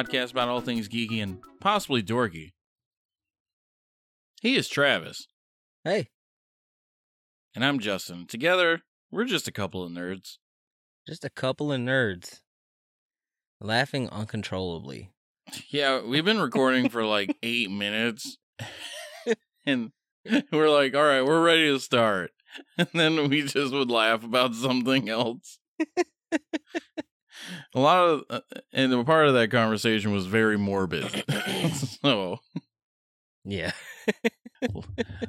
podcast about all things geeky and possibly dorky. He is Travis, Hey, and I'm Justin. Together, we're just a couple of nerds. just a couple of nerds laughing uncontrollably. Yeah, we've been recording for like eight minutes, and we're like, all right, we're ready to start. And then we just would laugh about something else. A lot of, uh, and a part of that conversation was very morbid. so, Yeah.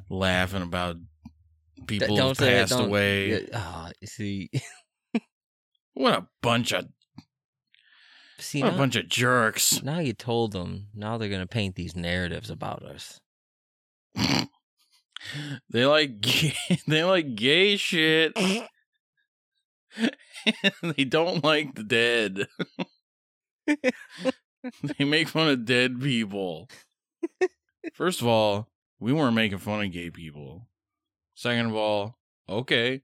laughing about people who passed away. Yeah, ah, see, What a bunch of see what a bunch of jerks. now you told them. Now they're gonna paint these narratives about us. they like gay, they like gay shit. they don't like the dead. they make fun of dead people. First of all, we weren't making fun of gay people. Second of all, okay.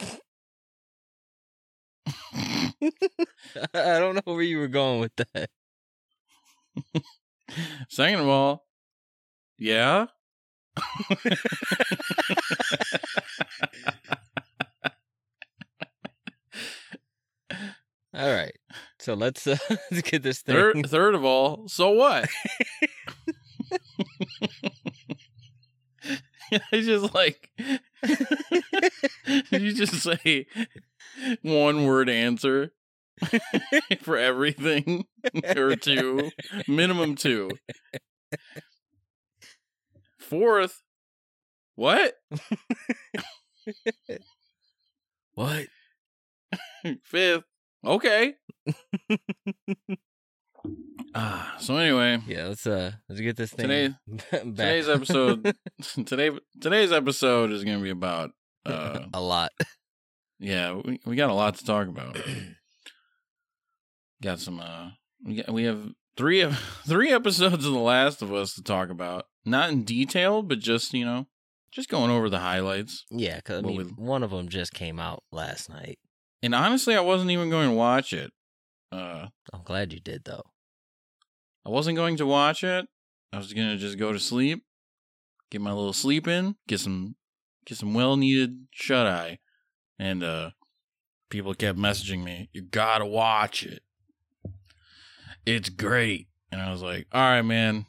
I don't know where you were going with that. Second of all, yeah. All right, so let's uh, let's get this thing. Third, third of all, so what? I just like you just say one word answer for everything or two, minimum two. Fourth, what? what? Fifth, okay. Ah, so anyway, Yeah, let's uh let's get this thing. Today- back. today's episode today today's episode is going to be about uh a lot. yeah we, we got a lot to talk about got some uh we, got, we have three of three episodes of the last of us to talk about not in detail but just you know just going over the highlights Yeah, because I mean, one of them just came out last night. And honestly i wasn't even going to watch it. Uh I'm glad you did though. i wasn't going to watch it. I was going to just go to sleep get my little sleep in get some get some well needed shut eye and uh people kept messaging me you gotta watch it. It's great. And i was like all right man.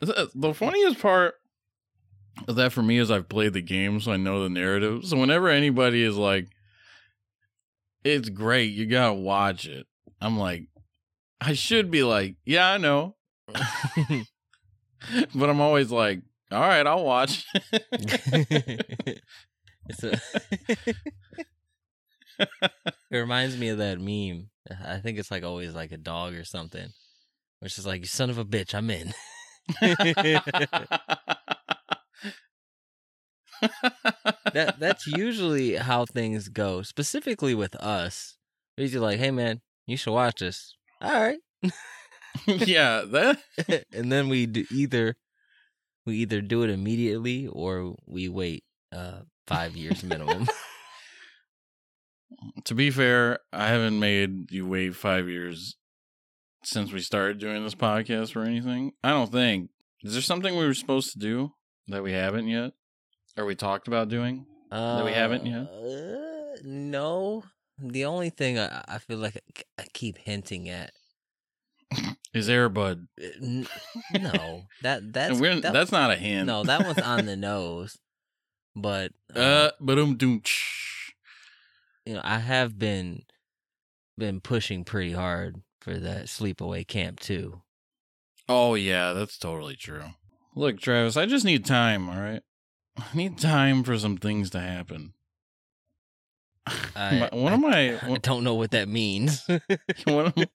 The the funniest part of that for me is i've played the game so i know the narrative. So whenever anybody is like it's great you gotta watch it i'm like i should be like yeah i know but i'm always like all right i'll watch a- it reminds me of that meme. I think it's like always like a dog or something, which is like, "You son of a bitch, I'm in." That that's usually how things go. Specifically with us, we're usually like, "Hey man, you should watch this." All right, yeah, that and then we do either we either do it immediately or we wait uh five years minimum. to be fair, I haven't made you wait five years since we started doing this podcast or anything. I don't think. Is there something we were supposed to do that we haven't yet? Or we talked about doing? That we haven't yet? Uh, no. The only thing I, I feel like I keep hinting at. Is Air Bud? uh, n- No, that that's that- that's not a hint. no, that one's on the nose. But uh, Uh, but um, you know, I have been been pushing pretty hard for that sleepaway camp too. Oh yeah, that's totally true. Look, Travis, I just need time. All right, I need time for some things to happen. I, one of my I don't know what that means. one of my,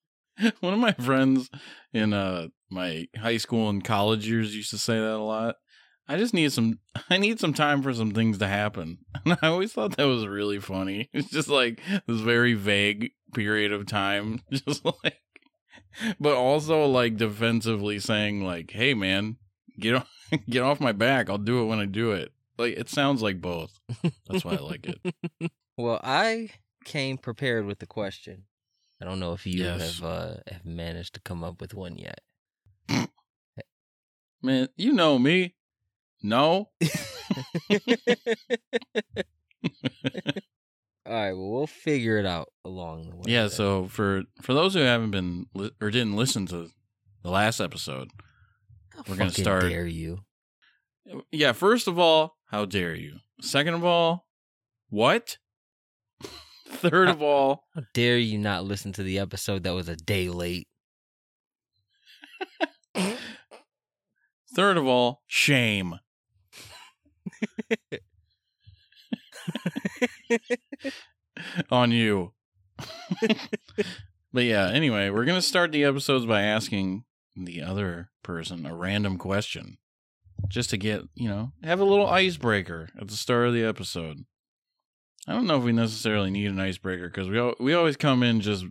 one of my friends in uh my high school and college years used to say that a lot. I just need some I need some time for some things to happen. And I always thought that was really funny. It's just like this very vague period of time just like but also like defensively saying like, "Hey man, get off, get off my back. I'll do it when I do it." Like it sounds like both. That's why I like it. Well, I came prepared with the question. I don't know if you Yes. have uh, have managed to come up with one yet. Man, you know me. No. All right, well, we'll figure it out along the way. Yeah, so for for those who haven't been li- or didn't listen to the last episode, How we're gonna start- Dare you? Yeah, first of all, how dare you? Second of all, what? Third of all, How dare you not listen to the episode that was a day late? third of all, shame. On you. but yeah, anyway, we're going to start the episodes by asking the other person a random question just to get, you know, have a little icebreaker at the start of the episode. I don't know if we necessarily need an icebreaker because we al- we always come in just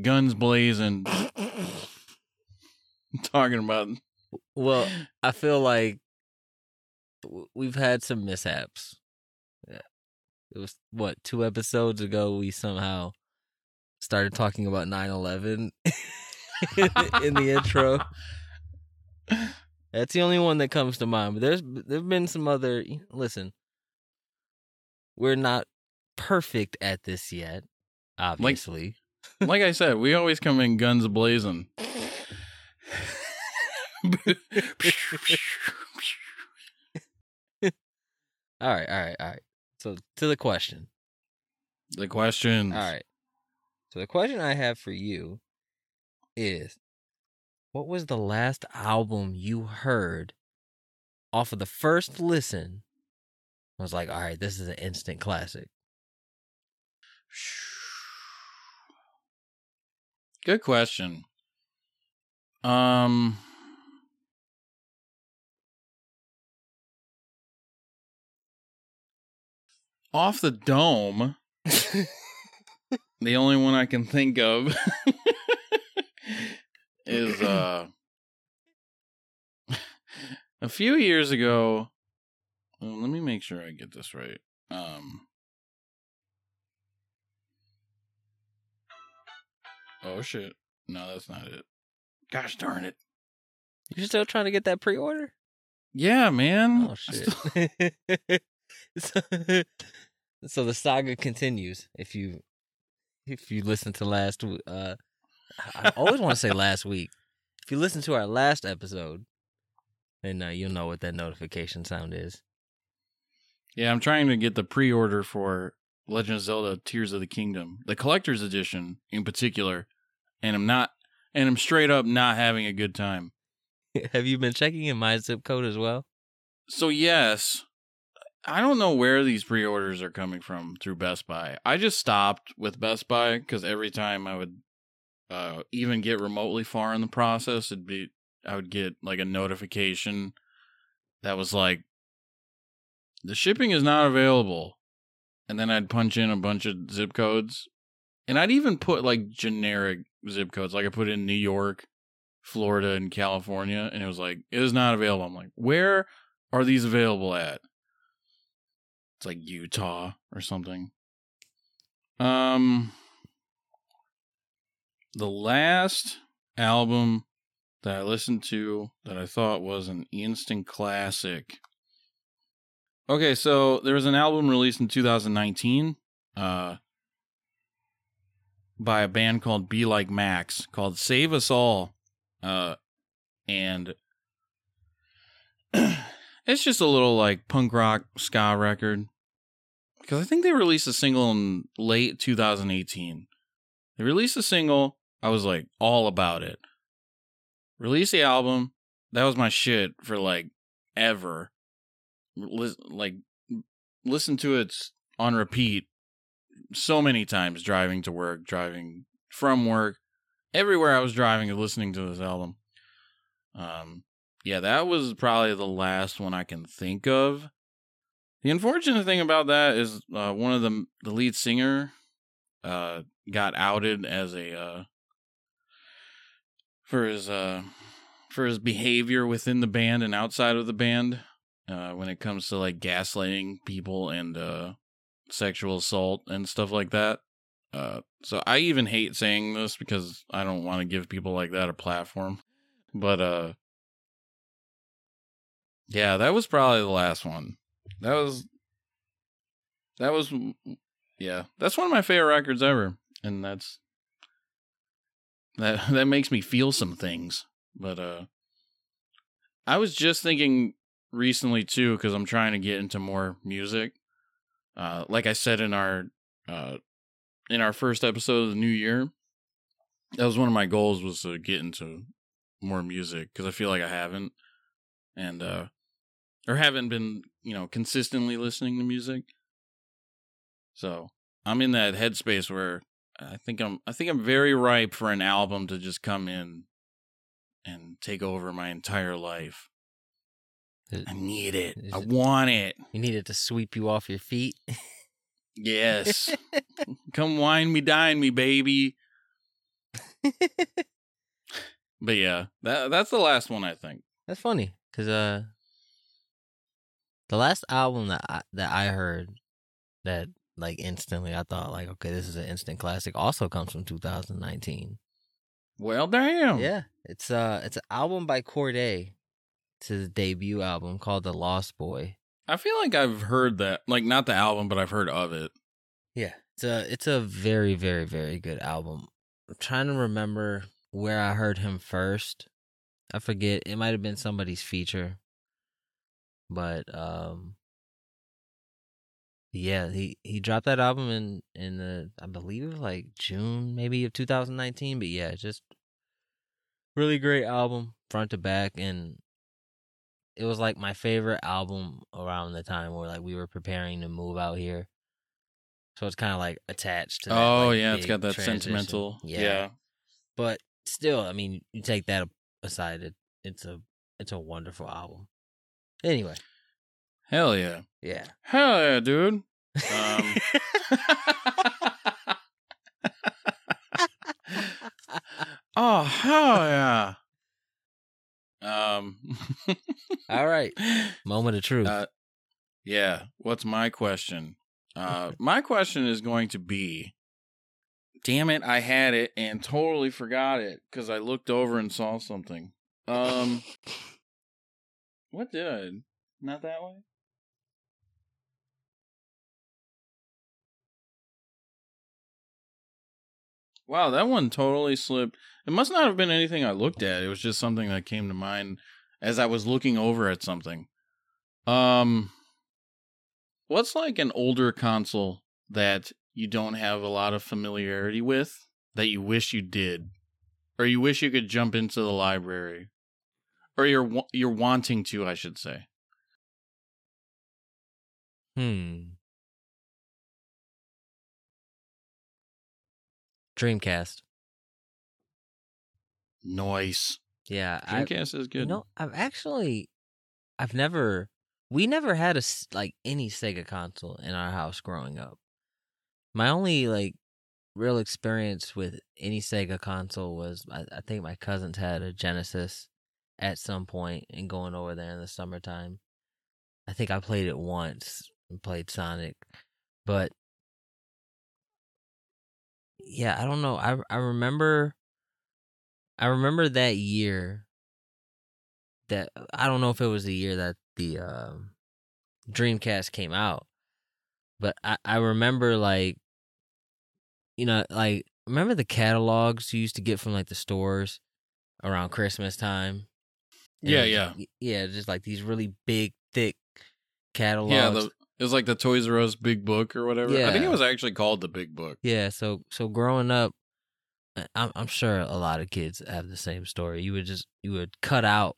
guns blazing, talking about Well, I feel like we've had some mishaps. Yeah. It was what two episodes ago we somehow started talking about 9/11 in the intro. That's the only one that comes to mind. But there's there've been some other. Listen, we're not perfect at this yet. Obviously, like I said, we always come in guns blazing. all right, all right, all right. So to the question. the question. All right. So the question I have for you is what was the last album you heard off of the first listen? I was like, all right, this is an instant classic. Good question. Um Off the dome, the only one I can think of is uh a few years ago. well, let me make sure I get this right. Um Oh shit. No, that's not it. Gosh darn it. You're still trying to get that pre-order? Yeah, man. Oh shit. so, so the saga continues if you if you listen to last uh I always want to say last week. If you listen to our last episode, then uh, you'll know what that notification sound is. Yeah, I'm trying to get the pre-order for Legend of Zelda: Tears of the Kingdom, the collector's edition in particular, and I'm not, and I'm straight up not having a good time. Have you been checking in my zip code as well? So yes, I don't know where these pre-orders are coming from through Best Buy. I just stopped with Best Buy because every time I would uh, even get remotely far in the process, it'd be I would get like a notification that was like the shipping is not available, and then I'd punch in a bunch of zip codes, and I'd even put like generic zip codes, like I put in New York, Florida, and California, and it was like it is not available. I'm like, where are these available at? It's like Utah or something. Um the last album that I listened to that I thought was an instant classic. Okay, so there was an album released in 2019 uh by a band called Be Like Max called Save Us All. Uh and it's just a little like punk rock ska record because I think they released a single in late 2018. They released a single, I was like all about it. Release the album, that was my shit for like ever. Like listen to it on repeat so many times driving to work, driving from work, everywhere I was driving and listening to this album. Um yeah, that was probably the last one I can think of. The unfortunate thing about that is uh, one of the the lead singer uh, got outed as a uh, for his uh, for his behavior within the band and outside of the band uh, when it comes to like gaslighting people and uh, sexual assault and stuff like that. Uh, so I even hate saying this because I don't want to give people like that a platform. But uh, yeah, that was probably the last one. That was that was yeah, that's one of my favorite records ever, and that's that that makes me feel some things. But uh, I was just thinking recently too because I'm trying to get into more music. Uh, like I said in our uh, in our first episode of the new year, that was one of my goals was to get into more music because I feel like I haven't, and uh, or haven't been you know consistently listening to music. So I'm in that headspace where I think I'm I think I'm very ripe for an album to just come in and take over my entire life. Is- I need it. I it- want it. You need it to sweep you off your feet. Yes. Come wine me, dine me, baby. But yeah, that that's the last one I think. That's funny because uh, the last album that I, that I heard that like instantly I thought like okay this is an instant classic also comes from 2019. Well, damn. Yeah, it's uh it's an album by Cordae. It's his debut album called The Lost Boy. I feel like I've heard that, like not the album, but I've heard of it. Yeah, it's a it's a very very very good album. I'm trying to remember where I heard him first. I forget. It might have been somebody's feature. But um yeah, he he dropped that album in in the I believe it was like June maybe of 2019, but yeah, just really great album front to back and it was like my favorite album around the time where like we were preparing to move out here. So it's kind of like attached to that, oh like, yeah, it's got that transition. sentimental. Yeah. But still, I mean, you take that aside, it, it's a it's a wonderful album. Anyway, Hell yeah. yeah. Hell yeah, dude. Um, oh hell yeah. Um. All right, moment of truth. Uh, yeah. What's my question? Uh, my question is going to be. Damn it! I had it and totally forgot it because I looked over and saw something. Um, what did I? Not that way. Wow, that one totally slipped. It must not have been anything I looked at. It was just something that came to mind as I was looking over at something. Um what's like an older console that you don't have a lot of familiarity with that you wish you did or you wish you could jump into the library or you're you're wanting to, I should say. hmm. Dreamcast. Noise. Yeah, I, Dreamcast is good. You know, I've actually, I've never, we never had a like any Sega console in our house growing up. My only like real experience with any Sega console was I, I think my cousins had a Genesis at some point and going over there in the summertime. I think I played it once and played Sonic, but yeah, I don't know. I I remember I remember that year that I don't know if it was the year that the um, Dreamcast came out, but I I remember like you know like remember the catalogs you used to get from like the stores around Christmas time. And Yeah, yeah. yeah, just like these really big, thick catalogs. Yeah, the, it was like the Toys R Us Big Book or whatever. Yeah. I think it was actually called the Big Book. Yeah, so so growing up, I- I'm I'm sure a lot of kids have the same story. You would just you would cut out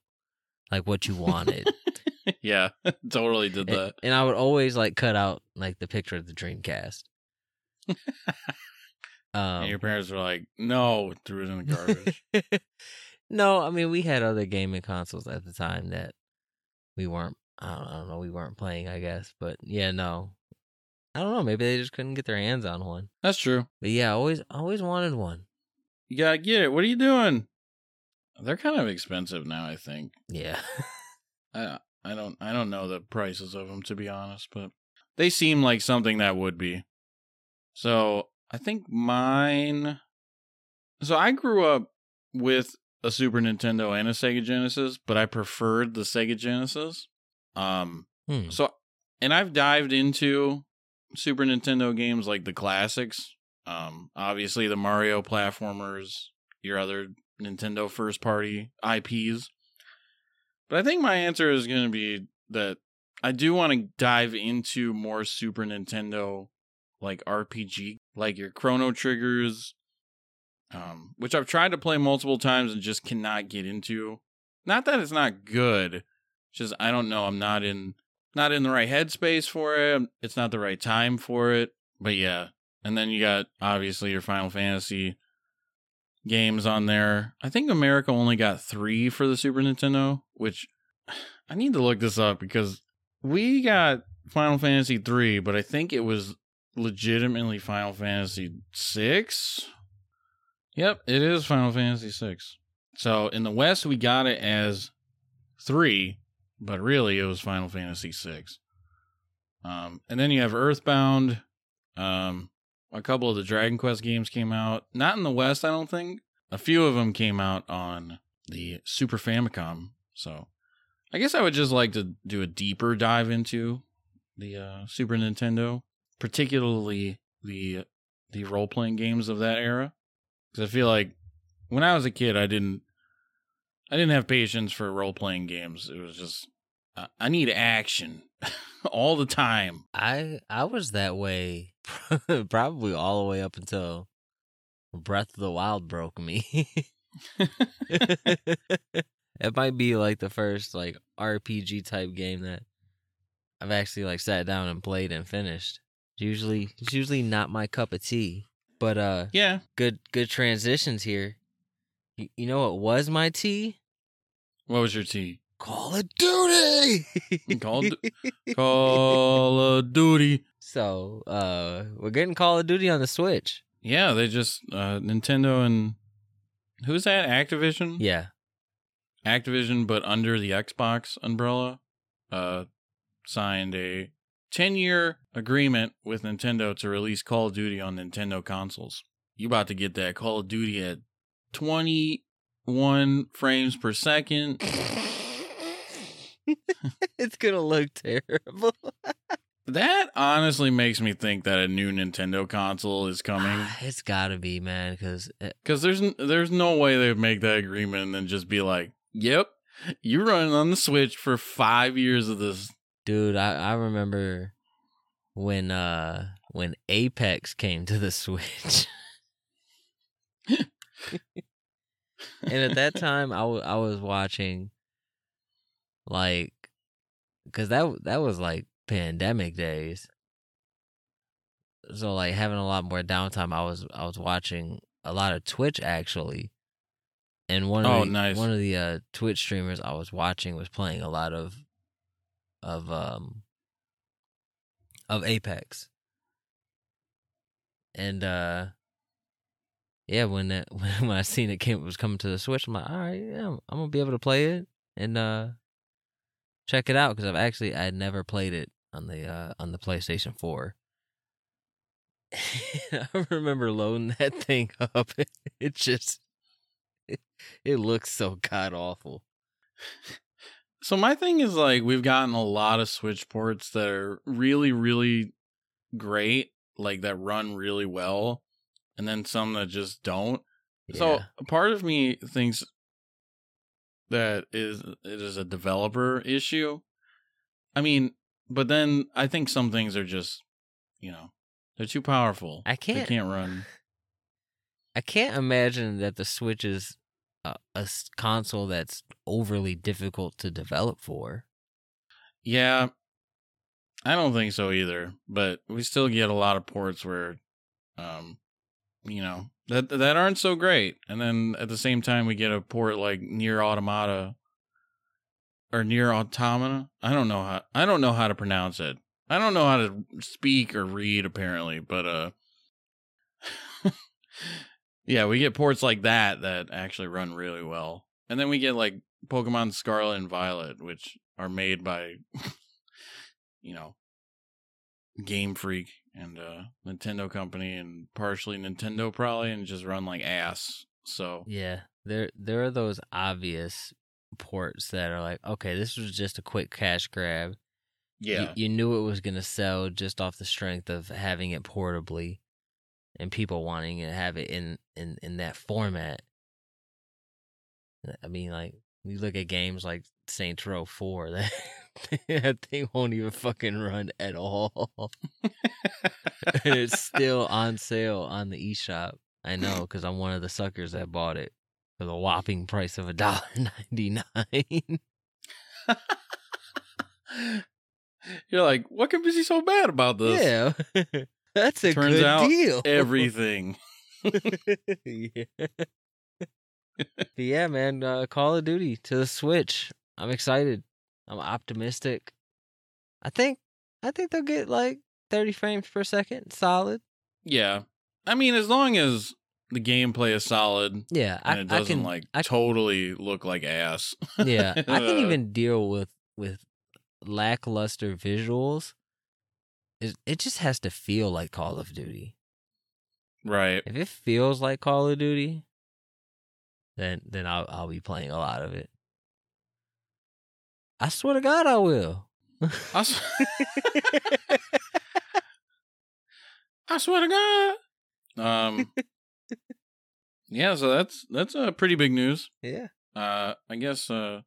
like what you wanted, yeah, totally did that. and I would always like cut out like the picture of the Dreamcast. and um, your parents were like, "No," threw it in the garbage. no, I mean we had other gaming consoles at the time that we weren't. I don't, I don't know. We weren't playing, I guess. But yeah, no, I don't know. Maybe they just couldn't get their hands on one. That's true. But yeah, I always always wanted one. You gotta get it. What are you doing? They're kind of expensive now. I think. Yeah. I I don't I don't know the prices of them to be honest, but they seem like something that would be. So I think mine. So I grew up with a Super Nintendo and a Sega Genesis, but I preferred the Sega Genesis. Um, Hmm. so, and I've dived into Super Nintendo games like the classics. Um, obviously the Mario platformers, your other Nintendo first party IPs. But I think my answer is going to be that I do want to dive into more Super Nintendo like RPG, like your Chrono Triggers, um, which I've tried to play multiple times and just cannot get into. Not that it's not good, it's just I don't know. I'm not in not in the right headspace for it. It's not the right time for it. But yeah, and then you got obviously your Final Fantasy games on there. I think America only got three for the Super Nintendo, which I need to look this up because we got Final Fantasy three, but I think it was legitimately Final Fantasy six. Yep, it is Final Fantasy six. So in the West, we got it as three, but really it was Final Fantasy six. Um, and then you have Earthbound. Um, a couple of the Dragon Quest games came out. Not in the West, I don't think. A few of them came out on the Super Famicom. So I guess I would just like to do a deeper dive into the uh, Super Nintendo, particularly the the role playing games of that era. Because I feel like when I was a kid, I didn't I didn't have patience for role playing games. It was just I- I need action all the time. I I was that way probably all the way up until Breath of the Wild broke me. it might be like the first like RPG type game that I've actually like sat down and played and finished. It's usually it's usually not my cup of tea. But uh Yeah, good good transitions here. You, you know what was my tea? what was your tea? Call of Duty. Call of Call of Duty. So, uh, we're getting Call of Duty on the Switch. Yeah, they just uh Nintendo and who's that? Activision. Yeah. Activision, but under the Xbox umbrella, uh, signed a 10 year agreement with Nintendo to release Call of Duty on Nintendo consoles. You about to get that Call of Duty at 21 frames per second. it's gonna look terrible. That honestly makes me think that a new Nintendo console is coming. it's gotta be, man, because Because there's n- there's no way they'd make that agreement and then just be like, "Yep, you're running on the Switch for five years of this." dude, I, I remember when uh when Apex came to the Switch. and at that time, I wa- I was watching like because that that was like pandemic days. So like having a lot more downtime, I was I was watching a lot of Twitch actually, and one of Oh, the, nice. one of the uh, Twitch streamers I was watching was playing a lot of of um of Apex, and uh yeah, when that when I seen it came was coming to the Switch, I'm like, all right, yeah, I'm gonna be able to play it and uh check it out because I've actually I had never played it on the uh on the PlayStation Four. I remember loading that thing up. It just it, it looks so god awful. So my thing is like we've gotten a lot of Switch ports that are really, really great, like that run really well, and then some that just don't. So Yeah. a part of me thinks that is it is a developer issue. I mean, but then I think some things are just, you know, they're too powerful. I can't- They can't run. I can't imagine that the Switch is a console that's overly difficult to develop for. Yeah, I don't think so either. But we still get a lot of ports where, um, you know that that aren't so great, and then at the same time we get a port like NieR Automata or NieR Automata. I don't know how I don't know how to pronounce it. I don't know how to speak or read apparently, but uh, yeah, we get ports like that that actually run really well, and then we get like Pokemon Scarlet and Violet, which are made by, you know, Game Freak and uh Nintendo company and partially Nintendo probably and just run like ass. So Yeah, there there are those obvious ports that are like, okay, this was just a quick cash grab. You- yeah. you, knew it was gonna sell just off the strength of having it portably, and people wanting to have it in in in that format. I mean, like you look at games like Saints Row Four, that that thing won't even fucking run at all, and it's still on sale on the eShop. I know because I'm one of the suckers that bought it for the whopping price of a dollar ninety nine. You're like, what can be so bad about this? Yeah, that's a Turns good out deal. Everything. yeah. Yeah, man. Uh, Call of Duty to the Switch. I'm excited. I'm optimistic. I think. I think they'll get like 30 frames per second, solid. Yeah. I mean, as long as the gameplay is solid Yeah, and I, it doesn't can. like I- totally look like ass. yeah, I can Uh, even deal with with lackluster visuals. It it just has to feel like Call of Duty. Right. If it feels like Call of Duty, then then I'll I'll be playing a lot of it. I swear to God, I will. I swear to God. Um. yeah. So that's that's a uh, pretty big news. yeah. Uh, I guess uh,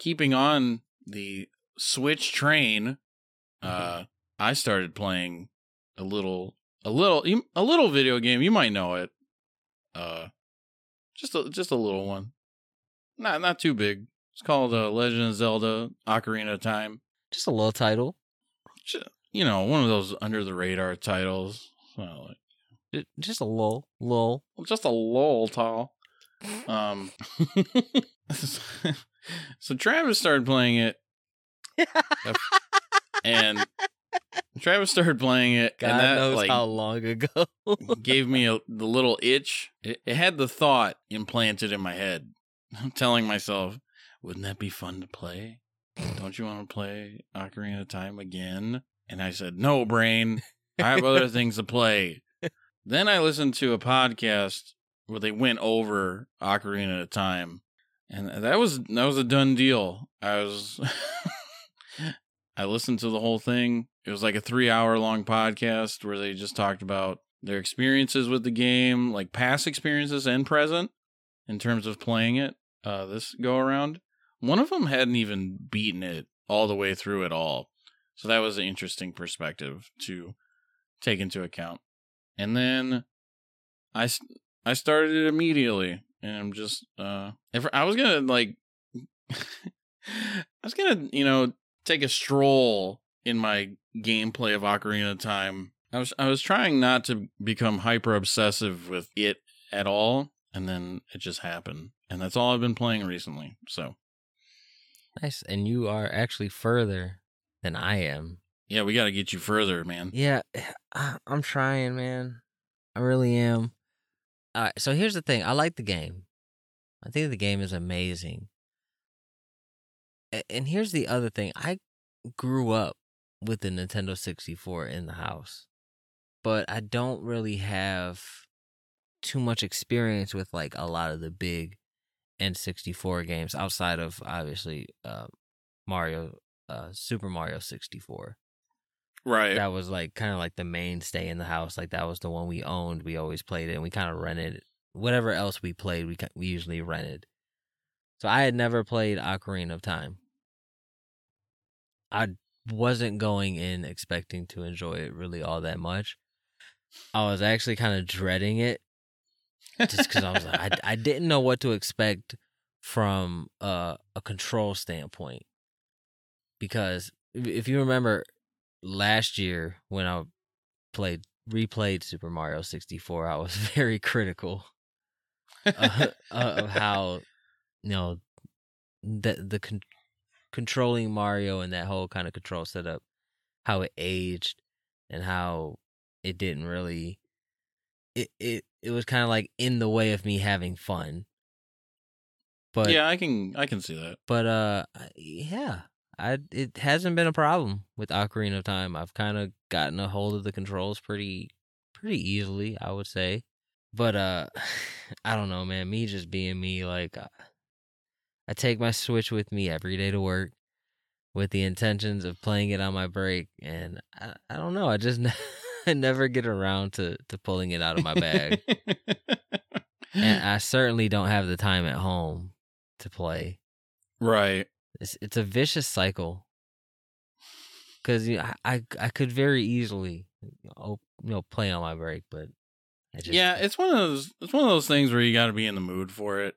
keeping on the Switch train, uh, I started playing a little, a little, a little video game. You might know it. Uh, just a just a little one, not not too big. It's called uh, Legend of Zelda: Ocarina of Time. Just a little title. Ju- You know, one of those under the radar titles. Well, like, Just a lull, lull. just a lull tall. Um, so Travis started playing it, and Travis started playing it, God and that knows like how long ago. gave me a, the little itch. It, it had the thought implanted in my head, I'm telling myself, "Wouldn't that be fun to play? Don't you want to play Ocarina of Time again?" And I said, "No, brain. I have other things to play." Then I listened to a podcast where they went over Ocarina of Time, and that was that was a done deal. I was I listened to the whole thing. It was like a 3-hour long podcast where they just talked about their experiences with the game, like past experiences and present in terms of playing it uh this go around. One of them hadn't even beaten it all the way through at all. So that was an interesting perspective to take into account. And then I, I started it immediately and I'm just uh if I was going to like I was going to, you know, take a stroll in my gameplay of Ocarina of Time. I was I was trying not to become hyper obsessive with it at all and then it just happened. And that's all I've been playing recently. So, nice. And you are actually further than I am. yeah, we got to get you further, man. Yeah, eh, I, I'm trying, man. I really am. All right, so here's the thing. I like the game. I think the game is amazing. And here's the other thing. I grew up with the Nintendo 64 in the house, but I don't really have too much experience with like a lot of the big N64 games outside of obviously uh, Mario, uh, Super Mario 64 Right. that was like kind of like the mainstay in the house. Like that was the one we owned. We always played it, and we kind of rented whatever else we played. We we usually rented. So I had never played Ocarina of Time. I wasn't going in expecting to enjoy it really all that much. I was actually kind of dreading it just because I was like, I, I didn't know what to expect from uh, a control standpoint. Because if- you remember last year when I played replayed Super Mario 64, I was very critical of how you know the the con- controlling Mario and that whole kind of control setup, how it aged, and how it didn't really. It it it was kind of like in the way of me having fun. But yeah, I can I can see that. but uh, yeah, I it hasn't been a problem with Ocarina of Time. I've kind of gotten a hold of the controls pretty pretty easily, I would say. But uh I don't know, man. Me just being me like uh, I take my Switch with me every day to work with the intentions of playing it on my break and I, I don't know, I just I never get around to to pulling it out of my bag. and I certainly don't have the time at home to play. right. It's it's a vicious cycle. Cause you know, I, I I could very easily you know play on my break, but I just yeah, it's one of those. It's one of those things where you got to be in the mood for it.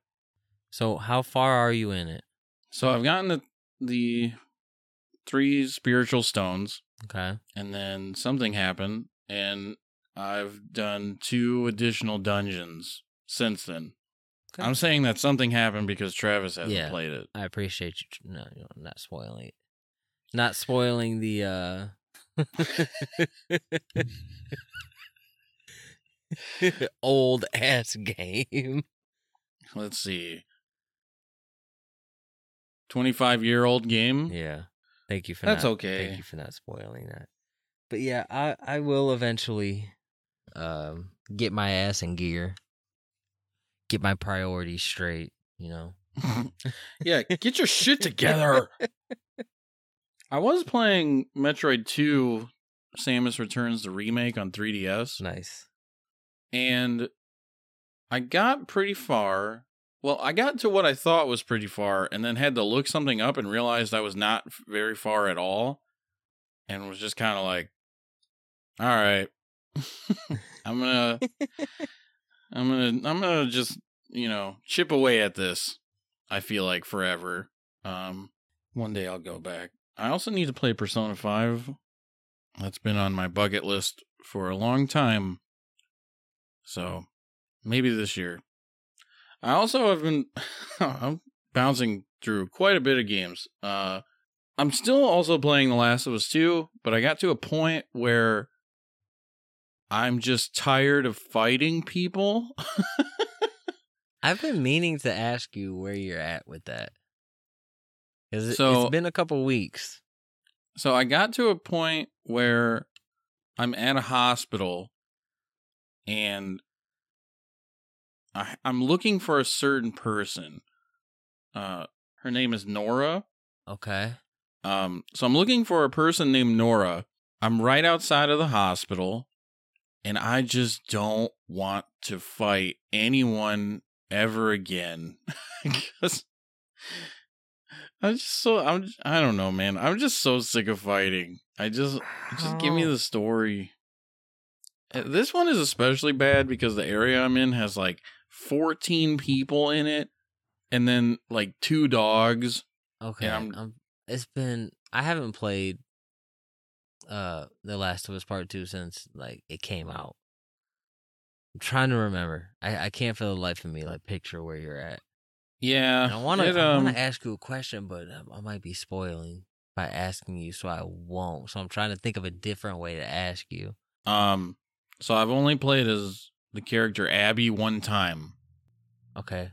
So how far are you in it? So I've gotten the the three spiritual stones, Okay. and then something happened, and I've done two additional dungeons since then. Okay. I'm saying that something happened because Travis hasn't Yeah. played it. I appreciate you no, you know, not spoiling it. Not spoiling the uh old ass game. Let's see. 25 year old game. Yeah. Thank you for That's not, okay. Thank you for not spoiling that. But yeah, I I will eventually um get my ass in gear. Get my priorities straight, you know. yeah, get your shit together. I was playing Metroid 2 Samus Returns the remake on 3DS Nice. and I got pretty far. Well, I got to what I thought was pretty far and then had to look something up and realized I was not very far at all and was just kind of like all right. I'm going to I'm going to I'm to just, you know, chip away at this. I feel like forever. Um one day I'll go back. I also need to play Persona 5. That's been on my bucket list for a long time. So, maybe this year. I also have been I'm bouncing through quite a bit of games. Uh I'm still also playing The Last of Us 2, but I got to a point where I'm just tired of fighting people. I've been meaning to ask you where you're at with that. Cuz So- it's been a couple weeks. So I got to a point where I'm at a hospital and I, I'm looking for a certain person. Uh, her name is Nora. Okay. Um, so I'm looking for a person named Nora. I'm right outside of the hospital, and I just don't want to fight anyone ever again because I'm just so I'm I don't know, man. I'm just so sick of fighting. I just just give me the story. Uh, This one is especially bad because the area I'm in has like 14 people in it, and then like two dogs. Okay. I'm- um, it's been I haven't played uh The Last of Us Part 2 since like it came out. I'm trying to remember. I I can't for the life of me like picture where you're at. Yeah, And I want to it, I um, want to ask you a question, but um, I might be spoiling by asking you, so I won't. So I'm trying to think of a different way to ask you. Um, so I've only played as the character Abby one time, Okay,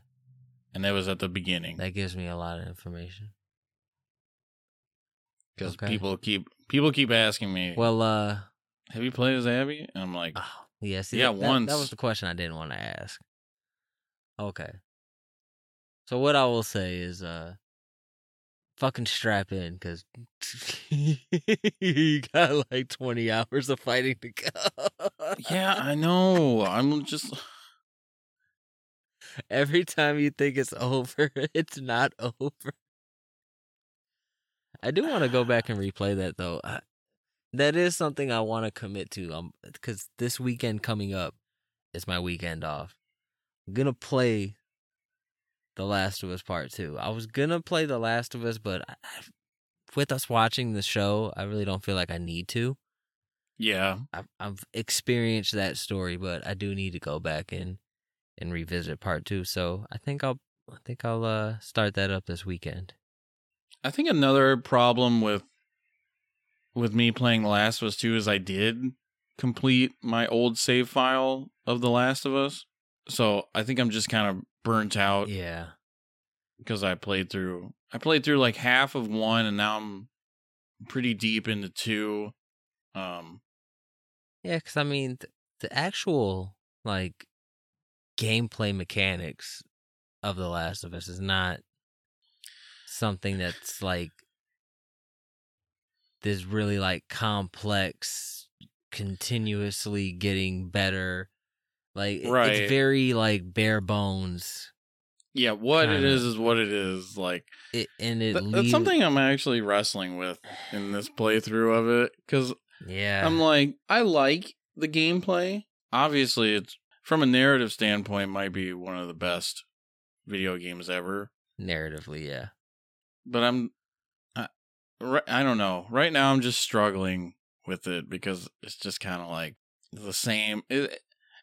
and that was at the beginning that gives me a lot of information. because okay. people keep people keep asking me, Well, uh, "Have you played as Abby?" And I'm like, oh, yeah, see, Yeah, that, that- That, was the question I didn't want to ask. Okay. So what I will say is, uh, fucking strap in because you got like 20 hours of fighting to go. "Yeah, I know. I'm just." Every time you think it's over, it's not over. I do want to go back and replay that though. I, that is something I want to commit to. Um, because this weekend coming up is my weekend off. I'm gonna play The Last of Us Part Two. I was gonna play The Last of Us, but I, with us watching the show, I really don't feel like I need to. Yeah, I've, I've experienced that story, but I do need to go back and and revisit part two. So I think I'll I think I'll uh start that up this weekend. I think another problem with with me playing The Last of Us 2 is I did complete my old save file of The Last of Us. So I think I'm just kind of burnt out Yeah, because I played through I played through like half of one and now I'm pretty deep into two. Um Yeah, because I mean, th- the actual like gameplay mechanics of The Last of Us is not something that's like this really like complex, continuously getting better. Like Right. it's very like bare bones. yeah, what it Kinda. is is what it is. Like It and it th- that's something I'm actually wrestling with in this playthrough of it because Yeah, I'm like I like the gameplay. Obviously, it's from a narrative standpoint might be one of the best video games ever. narratively, yeah. But I'm I, I don't know. Right now I'm just struggling with it because it's just kind of like the same it,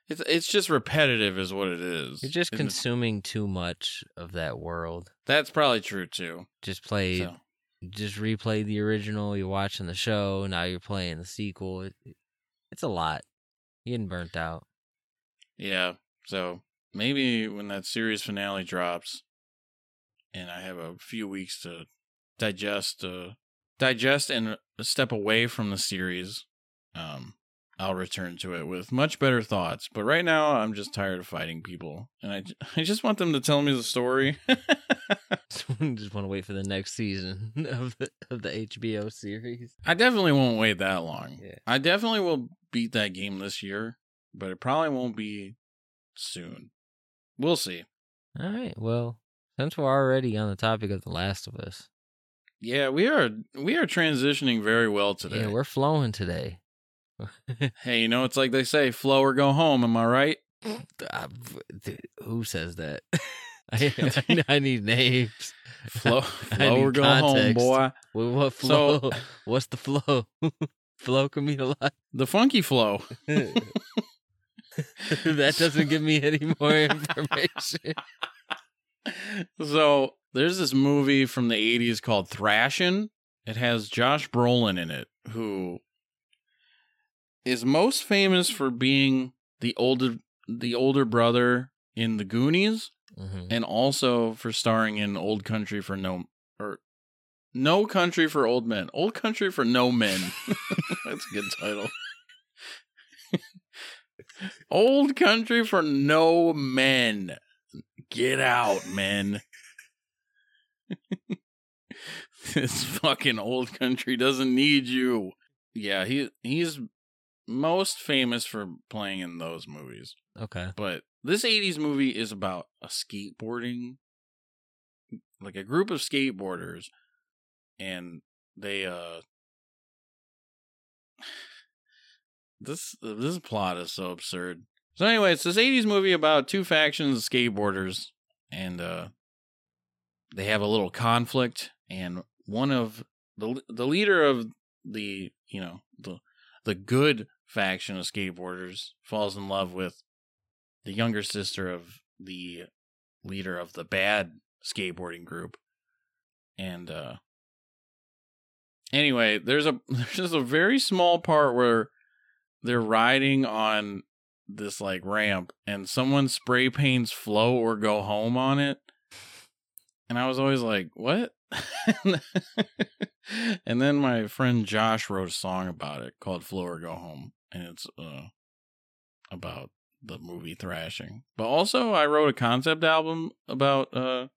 it's it's just repetitive is what it is. You're just consuming too much of that world. That's probably true too. Just play So, just replay the original. You're watching the show. Now you're playing the sequel. It- it's a lot. You're getting burnt out. yeah. So maybe when that series finale drops and I have a few weeks to digest uh digest and step away from the series um I'll return to it with much better thoughts. But right now, I'm just tired of fighting people, and I, I just want them to tell me the story. just want to wait for the next season of the of the HBO series. I definitely won't wait that long. Yeah. I definitely will beat that game this year, but it probably won't be soon. We'll see. All right. Well, since we're already on the topic of The Last of Us, Yeah, we are we are transitioning very well today. yeah, we're flowing today. hey, you know it's like they say, flow or go home. Am I right? I- dude, who says that? I, I need names. Flow, flow or go home, boy. What, what So- flow? What's the flow? flow can mean a lot. The funky flow. that doesn't give me any more information. So there's this movie from the 80s called Thrashin'. It has Josh Brolin in it, who is most famous for being the older the older brother in The Goonies, Mhm. and also for starring in Old Country for No or No Country for Old Men. Old Country for No Men. That's a good title. Old Country for No Men. Get out, men. this fucking old country doesn't need you. Yeah, he he's most famous for playing in those movies. Okay. But this 80s movie is about a skateboarding like a group of skateboarders and they uh this this plot is so absurd. So anyway, it's this 80s movie about two factions of skateboarders and uh they have a little conflict and one of the the leader of the, you know, the the good faction of skateboarders falls in love with the younger sister of the leader of the bad skateboarding group. And uh anyway, there's a there's just a very small part where they're riding on this like ramp and someone spray paints flow or go home on it. And I was always like, what? and then my friend Josh wrote a song about it called Flow or Go Home. And it's uh about the movie Thrashin'. But also I wrote a concept album about uh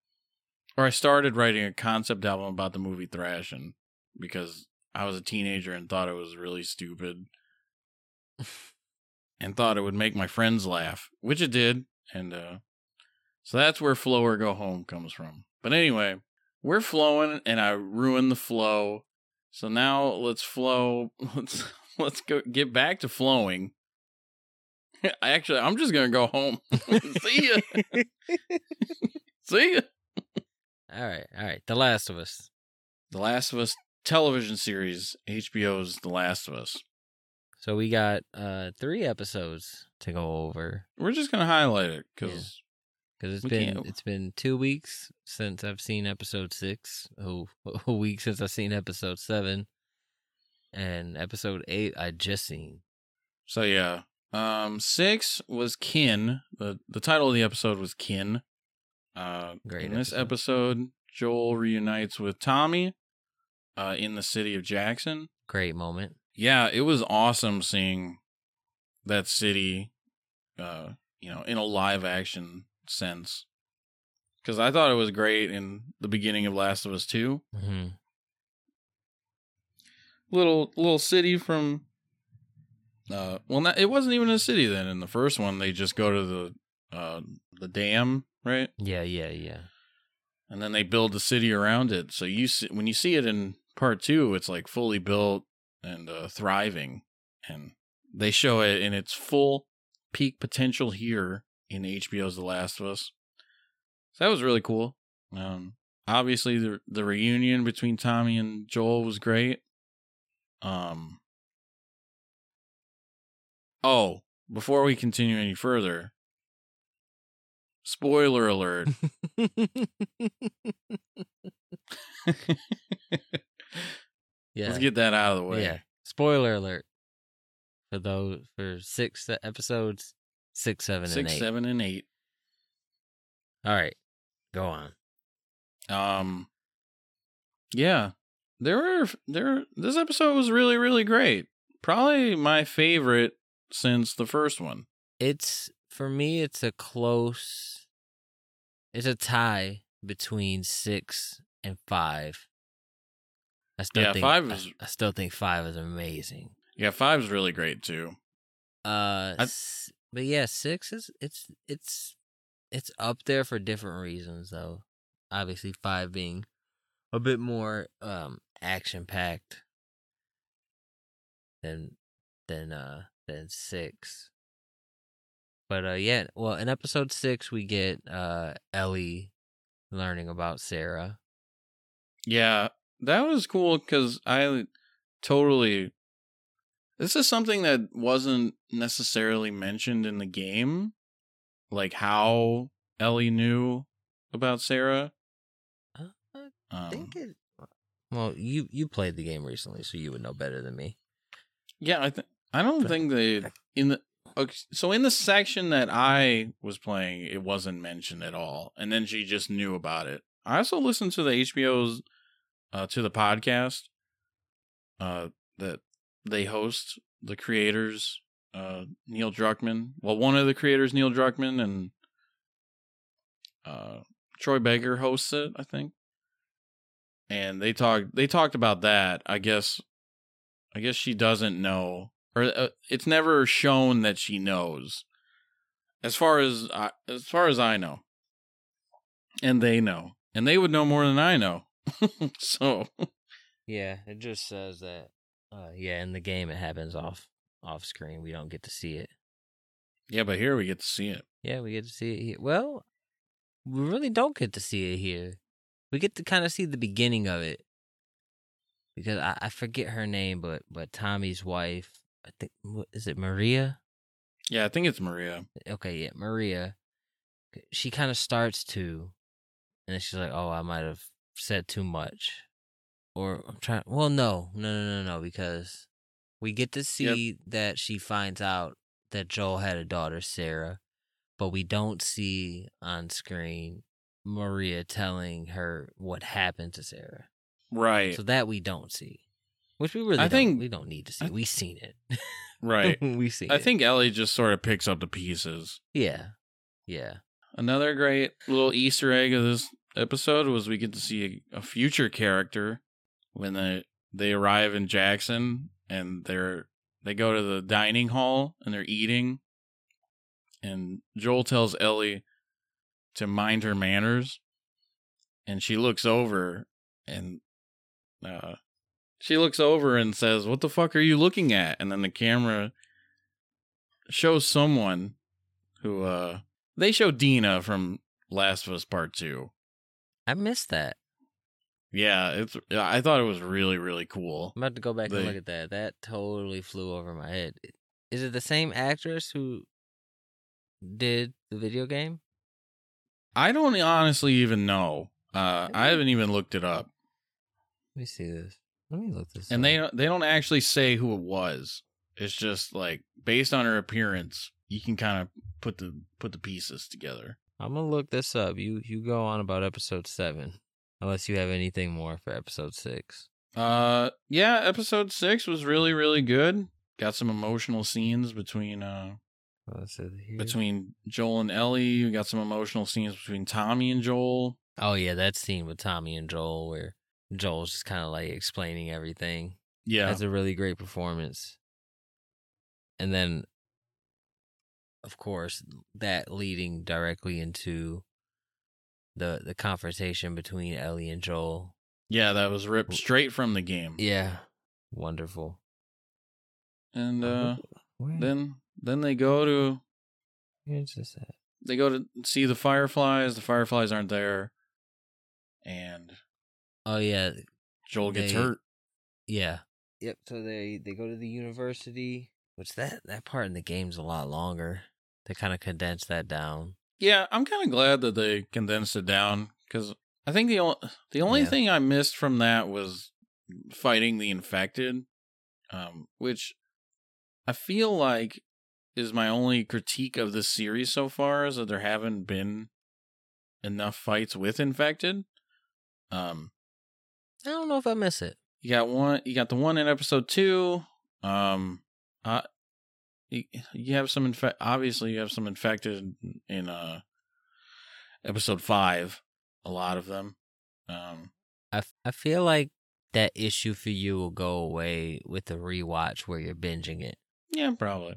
or I started writing a concept album about the movie Thrashin' because I was a teenager and thought it was really stupid and thought it would make my friends laugh, which it did. And uh so that's where Flow or Go Home comes from. But anyway, we're flowing and I ruined the flow. So now let's flow. Let's let's go get back to flowing. Actually, I'm just gonna go home. See ya. See ya. All right. All right. The Last of Us. The Last of Us television series, HBO's The Last of Us. So we got uh three episodes to go over We're just gonna highlight it because because it's We been can't- it's been two weeks since I've seen episode six. Oh, a week since I've seen episode seven, and episode eight I just seen. so yeah. Um, six was Kin. the The title of the episode was Kin. Uh, Great in this episode. episode, Joel reunites with Tommy uh, in the city of Jackson. Great moment. Yeah, it was awesome seeing that city, uh, you know, in a live action sense. Because I thought it was great in the beginning of Last of Us Two. hmm Little little city from. Uh, well, not, it wasn't even a city then. In the first one, they just go to the uh, the dam, right? Yeah, yeah, yeah. and then they build the city around it. So you see, when you see it in part two, it's like fully built and uh, thriving, and they show it in its full peak potential here in HBO's The Last of Us. So that was really cool. Um, obviously, the the reunion between Tommy and Joel was great. Um. Oh, before we continue any further, spoiler alert. yeah. Let's get that out of the way. Yeah. Spoiler alert. For those for six episodes, six, seven, Six, and eight. seven, and eight. All right. Go on. Um, yeah, there were there. This episode was really, really great. Probably my favorite since the first one. It's for me it's a close it's a tie between six and five. I still Yeah, think five I- is- I, still think five is amazing. Yeah, five's really great too. Uh I- but yeah, six is it's it's it's up there for different reasons though. Obviously five being a bit more um action packed than than uh than six. But uh yeah, well in episode six we get uh Ellie learning about Sarah. Yeah, that was cool because I totally. This is something that wasn't necessarily mentioned in the game, like how Ellie knew about Sarah. Uh, I Um, think it well, you you played the game recently, so you would know better than me. Yeah, I think I don't think they in the okay, so in the section that I was playing, it wasn't mentioned at all, and then she just knew about it. I also listened to the HBO's uh, to the podcast uh, that they host. The creators, uh, Neil Druckmann. Well, one of the creators, Neil Druckmann, and uh, Troy Baker hosts it, I think. And they talked. They talked about that. I guess I guess she doesn't know, or uh, it's never shown that she knows. As far as I, as far as I know, and they know, and they would know more than I know. so Yeah, it just says that. Uh, yeah, in the game it happens off off screen. We don't get to see it. yeah, but here we get to see it. Yeah, we get to see it here. Well, we really don't get to see it here. We get to kind of see the beginning of it because I, I forget her name, but but Tommy's wife. I think what is it Maria? Yeah, I think it's Maria. Okay, yeah, Maria. She kind of starts to, and then she's like, "Oh, I might have said too much," or I'm trying. Well, no, no, no, no, no, because we get to see that she finds out that Joel had a daughter, Sarah, but we don't see on screen Maria telling her what happened to Sarah. Right, So that we don't see, which we really I don't, think- we don't need to see. I- we seen it. right. we seen I it. think Ellie just sort of picks up the pieces. Yeah, yeah. Another great little Easter egg of this episode was we get to see a, a future character when they they arrive in Jackson and they're they go to the dining hall and they're eating and Joel tells Ellie to mind her manners and she looks over and uh she looks over and says, "What the fuck are you looking at?" And then the camera shows someone who uh they show Dina from Last of Us Part 2. I missed that. Yeah, it's I thought it was really really cool. I'm about to go back and look at that. That totally flew over my head. Is it the same actress who did the video game? I don't honestly even know. Uh I haven't even looked it up. Let me see this. Let me look this. And up. they don't- they don't actually say who it was. It's just like based on her appearance, you can kind of put the put the pieces together. I'm gonna look this up. You you go on about episode seven, unless you have anything more for episode six. Uh, yeah, episode six was really really good. Got some emotional scenes between uh here? between Joel and Ellie. We got some emotional scenes between Tommy and Joel. Oh yeah, that scene with Tommy and Joel where Joel's just kind of like explaining everything. Yeah, That's a really great performance. And then, of course, that leading directly into the the confrontation between Ellie and Joel. yeah, that was ripped straight from the game. Yeah, wonderful. And uh, Where, then then they go to where's this at? they go to see the fireflies. The fireflies aren't there, and Oh yeah, Joel gets They- hurt. yeah. Yep. So they they go to the university. Which that that part in the game's a lot longer. They kind of condensed that down. Yeah, I'm kind of glad that they condensed it down because I think the only the only Yeah. thing I missed from that was fighting the infected, um, which I feel like is my only critique of this series so far is that there haven't been enough fights with infected. Um, I don't know if I miss it. you got one, you got the one in episode two. Um, uh, you, have some infect. Obviously, you have some infected in uh episode five. A lot of them. Um, I, f- I feel like that issue for you will go away with the rewatch where you're binging it. yeah, probably.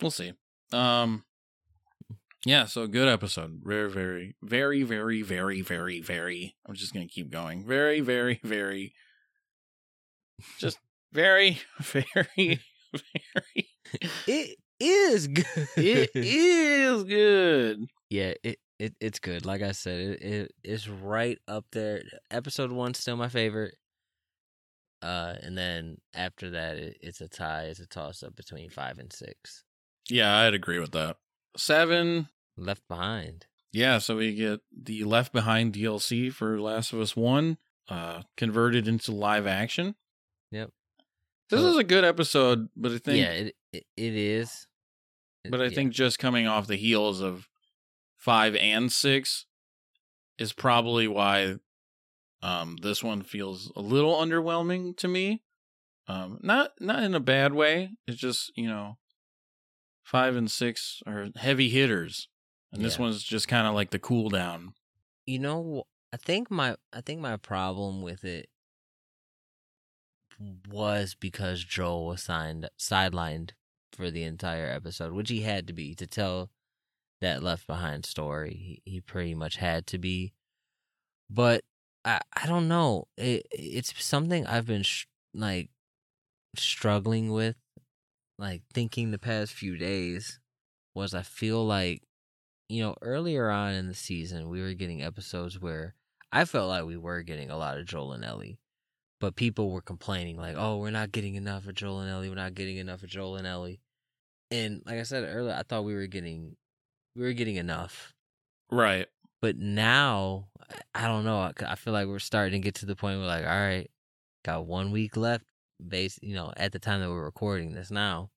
We'll see. Um, yeah. So good episode. Very, very, very, very, very, very, very. I'm just gonna keep going. Very, very, very. Just very, very, very. It is good. It is good. yeah, it, it it's good. Like I said, it, it it's right up there. Episode one still my favorite. Uh, and then after that, it, it's a tie. It's a toss up between five and six. Yeah, I'd agree with that. Seven. Left behind. Yeah, so we get the Left Behind DLC for Last of Us One, uh, converted into live action. This So- is a good episode, but I think, yeah, it, it it is. It- but I yeah. think just coming off the heels of five and six is probably why um this one feels a little underwhelming to me. Um, not not in a bad way. It's just you know, five and six are heavy hitters, and this one's just kind of like the cool down. you know i think my i think my problem with it was because joel was signed sidelined for the entire episode which he had to be to tell that left behind story. He, he pretty much had to be. But i i don't know. It it's something i've been sh- like struggling with like thinking the past few days was i feel like you know, earlier on in the season, we were getting episodes where I felt like we were getting a lot of Joel and Ellie, but people were complaining like, "Oh, we're not getting enough of Joel and Ellie. We're not getting enough of Joel and Ellie." And like I said earlier, I thought we were getting, we were getting enough. Right. But now, I- don't know. I I feel like we're starting to get to the point where, like, all right, got one week left. Based, you know, at the time that we're recording this now,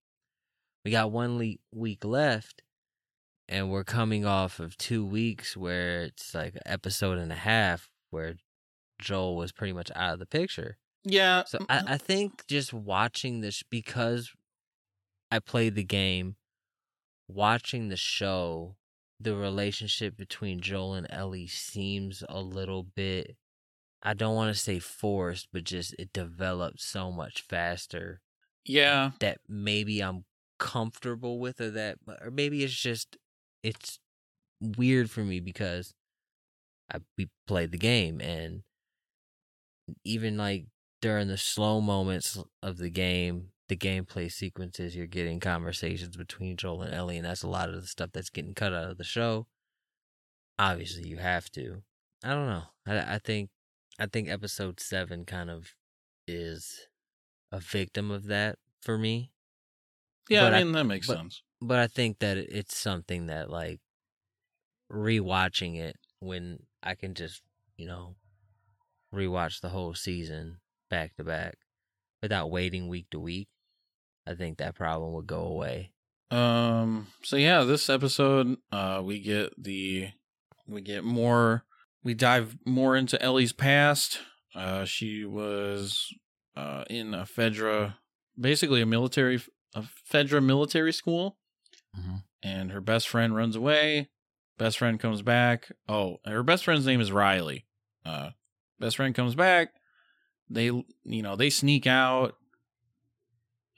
we got one le- week left, and we're coming off of two weeks where it's like an episode and a half where Joel was pretty much out of the picture. Yeah. So I, mm-hmm. I think just watching this because I played the game, watching the show, the relationship between Joel and Ellie seems a little bit I don't want to say forced, but just it developed so much faster yeah. that maybe I'm comfortable with or that or maybe it's just it's weird for me because I we played the game and even like during the slow moments of the game, the gameplay sequences, you're getting conversations between Joel and Ellie, and that's a lot of the stuff that's getting cut out of the show. Obviously, you have to. I don't know. I, I think I think episode seven kind of is a victim of that for me. Yeah, But I- I mean that makes but- sense. But I think that it's something that like rewatching it when I can just, you know, rewatch the whole season back to back without waiting week to week. I think that problem would go away. Um so yeah, this episode uh we get the we get more. We dive more into Ellie's past. Uh, she was uh, in a FEDRA, basically a military, a FEDRA military school, Mhm. and her best friend runs away. Best friend comes back. Oh, her best friend's name is Riley. Uh, best friend comes back. They, you know, they sneak out.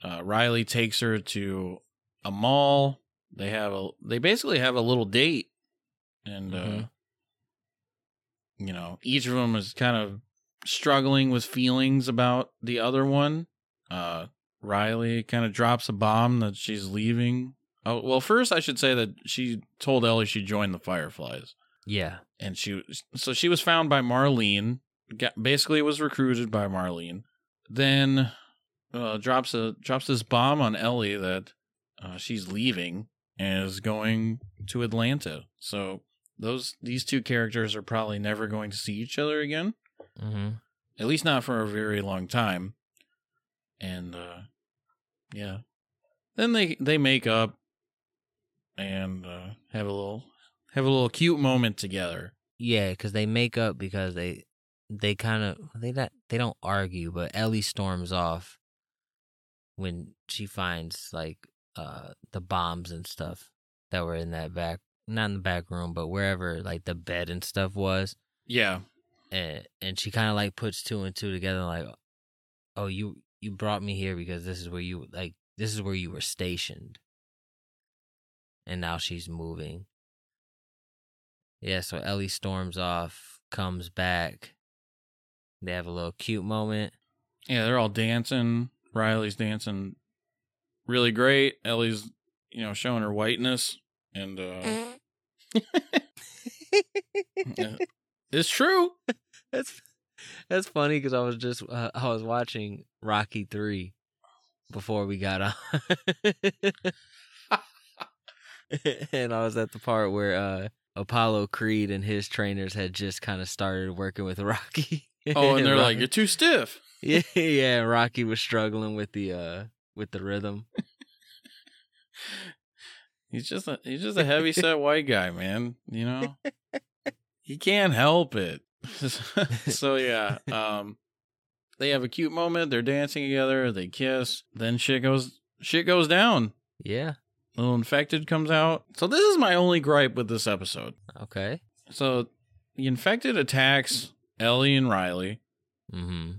Uh, Riley takes her to a mall. They have a, they basically have a little date, and uh, Mhm. you know, each of them is kind of struggling with feelings about the other one. Uh, Riley kind of drops a bomb that she's leaving. Oh, well, first I should say that she told Ellie she joined the Fireflies, Yeah. and she so she was found by Marlene. Got, basically, was recruited by Marlene. Then uh, drops a drops this bomb on Ellie that uh, she's leaving and is going to Atlanta. So those these two characters are probably never going to see each other again Mm-hmm. at least not for a very long time. And uh yeah. Then they they make up and uh have a little have a little cute moment together. Yeah, because they make up because they they kind of they not they don't argue, but Ellie storms off when she finds like uh the bombs and stuff that were in that back not in the back room, but wherever like the bed and stuff was, Yeah. and and she kind of like puts two and two together, like, oh you you brought me here because this is where you like this is where you were stationed, and now she's moving. Yeah, so Ellie storms off, comes back. They have a little cute moment. Yeah, they're all dancing. Riley's dancing really great. Ellie's, you know, showing her whiteness and uh yeah. it's true. That's that's funny because I was just uh, I was watching Rocky three before we got on, and I was at the part where uh, Apollo Creed and his trainers had just kind of started working with Rocky. Oh, and they're like, You're too stiff. yeah, yeah. Rocky was struggling with the uh with the rhythm. He's just a he's just a heavy set white guy, man. You know, he can't help it. so yeah, um, they have a cute moment. They're dancing together. They kiss. Then shit goes shit goes down. Yeah. Little infected comes out. So this is my only gripe with this episode. Okay. So the infected attacks Ellie and Riley. Mm-hmm.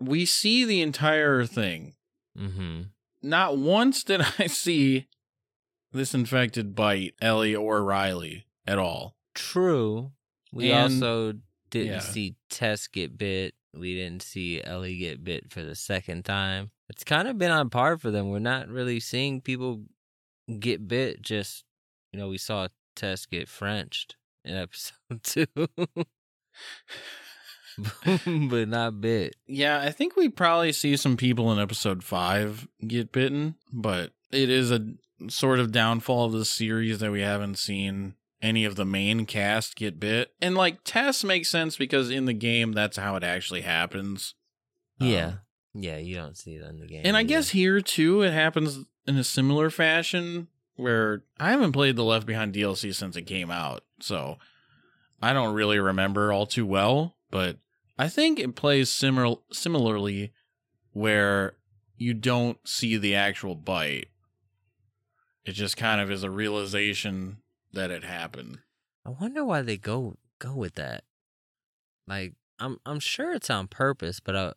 We see the entire thing. Mm-hmm. Not once did I see this infected bite Ellie or Riley at all. True. We And- also didn't yeah. see Tess get bit. We didn't see Ellie get bit for the second time. It's kind of been on par for them. We're not really seeing people get bit. Just you know, we saw Tess get Frenched in episode two, but not bit. Yeah, I think we probably see some people in episode five get bitten, but it is a sort of downfall of the series that we haven't seen any of the main cast get bit. And like Tess makes sense because in the game that's how it actually happens. Um, Yeah, yeah. You don't see it in the game. and I either. guess here too it happens in a similar fashion where I haven't played the Left Behind DLC since it came out. So I don't really remember all too well, but I think it plays similar similarly where you don't see the actual bite. It just kind of is a realization that it happened. I wonder why they go go with that. Like I'm I'm sure it's on purpose, but I,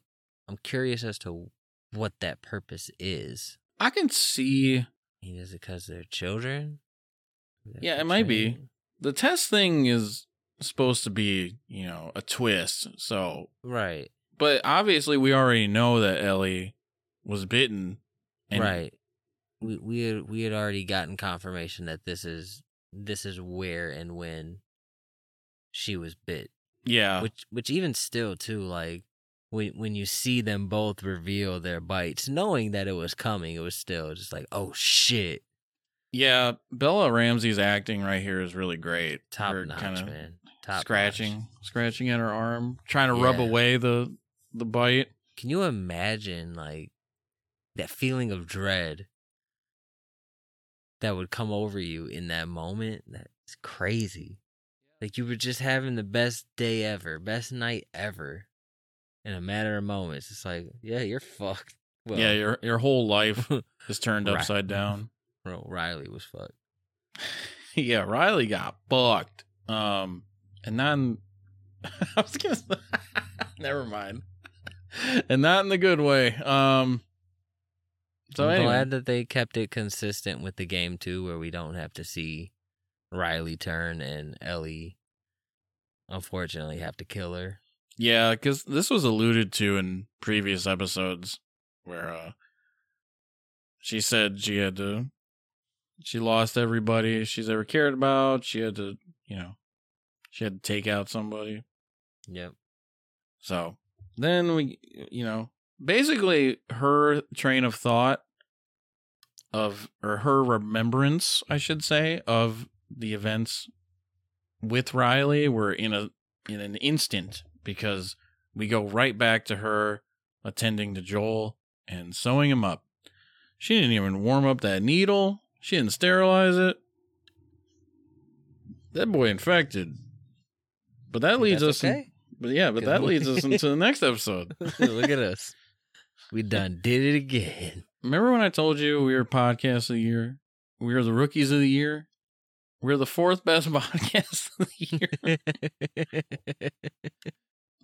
I'm curious as to what that purpose is. I can see is it because they're children? Is Yeah, it might be. the Tess thing is supposed to be, you know, a twist. So Right, But obviously, we already know that Ellie was bitten. And right. We we had, we had already gotten confirmation that this is this is where and when she was bit. Yeah. which which even still too like when when you see them both reveal their bites knowing that it was coming it was still just like oh shit yeah. Bella Ramsey's acting right here is really great. top Her notch kinda man top scratching, notch. scratching at her arm, trying to rub away the the bite. can you imagine like that feeling of dread that would come over you in that moment that's crazy Like you were just having the best day ever, best night ever. In a matter of moments, it's like, yeah, you're fucked. Well, yeah, your your whole life is turned upside down. bro, Riley was fucked. yeah, Riley got fucked. Um, and then I was gonna. Never mind. And not in the good way. Um. So I'm anyway, glad that they kept it consistent with the game too, where we don't have to see Riley turn and Ellie, unfortunately, have to kill her. yeah, because this was alluded to in previous episodes, where uh, she said she had to, she lost everybody she's ever cared about. She had to, you know, she had to take out somebody. Yep. So then we, you know, basically her train of thought of, or her remembrance, I should say, of the events with Riley were in a in an instant because we go right back to her attending to Joel and sewing him up. She didn't even warm up that needle. She didn't sterilize it. That boy infected. But that leads us in- but yeah, but Good that leads us into the next episode. Look at us. We done did it again. Remember when I told you we were podcast of the year? We were the rookies of the year. We're the fourth best podcast of the year.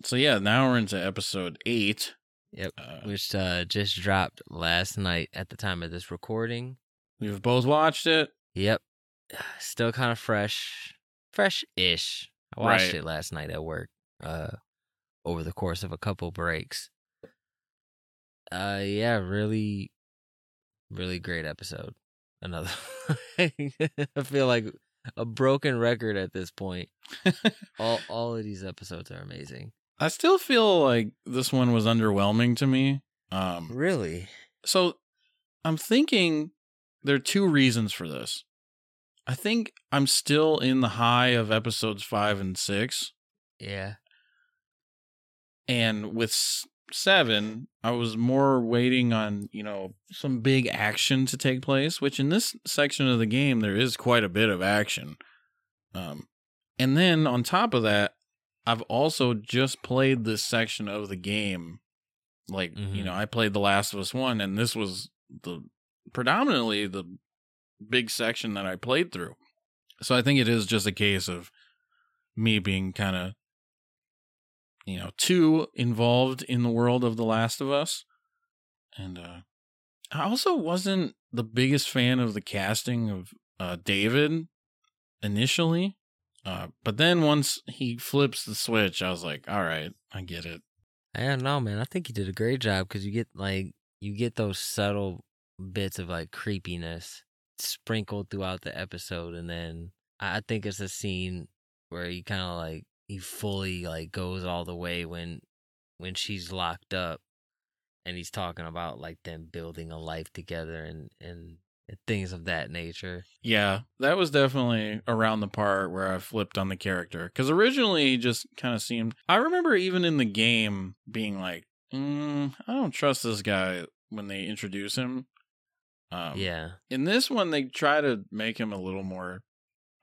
So yeah, now we're into episode eight. Yep. Uh, Which uh, just dropped last night at the time of this recording. we've both watched it. Yep. Still kind of fresh, fresh ish. I watched Right. it last night at work. Uh, over the course of a couple breaks. Uh, yeah, really, really great episode. Another. I feel like a broken record at this point. All all of these episodes are amazing. I still feel like this one was underwhelming to me. Um, Really? so I'm thinking there are two reasons for this. I think I'm still in the high of episodes five and six. Yeah. and with seven i was more waiting on you know some big action to take place which in this section of the game there is quite a bit of action um and then on top of that i've also just played this section of the game like you Mhm. know i played the last of us one and this was the predominantly the big section that i played through so i think it is just a case of me being kind of you know, too involved in the world of The Last of Us. And uh I also wasn't the biggest fan of the casting of uh David initially. Uh but then once he flips the switch, I was like, all right, I get it. I don't know, man. I think he did a great job because you get like you get those subtle bits of like creepiness sprinkled throughout the episode, and then I think it's a scene where he kind of like he fully like goes all the way when when she's locked up, and he's talking about like them building a life together and and, and things of that nature. Yeah, that was definitely around the part where I flipped on the character. Because originally he just kind of seemed. I remember even in the game being like, mm, I don't trust this guy when they introduce him. Um, yeah, in this one they try to make him a little more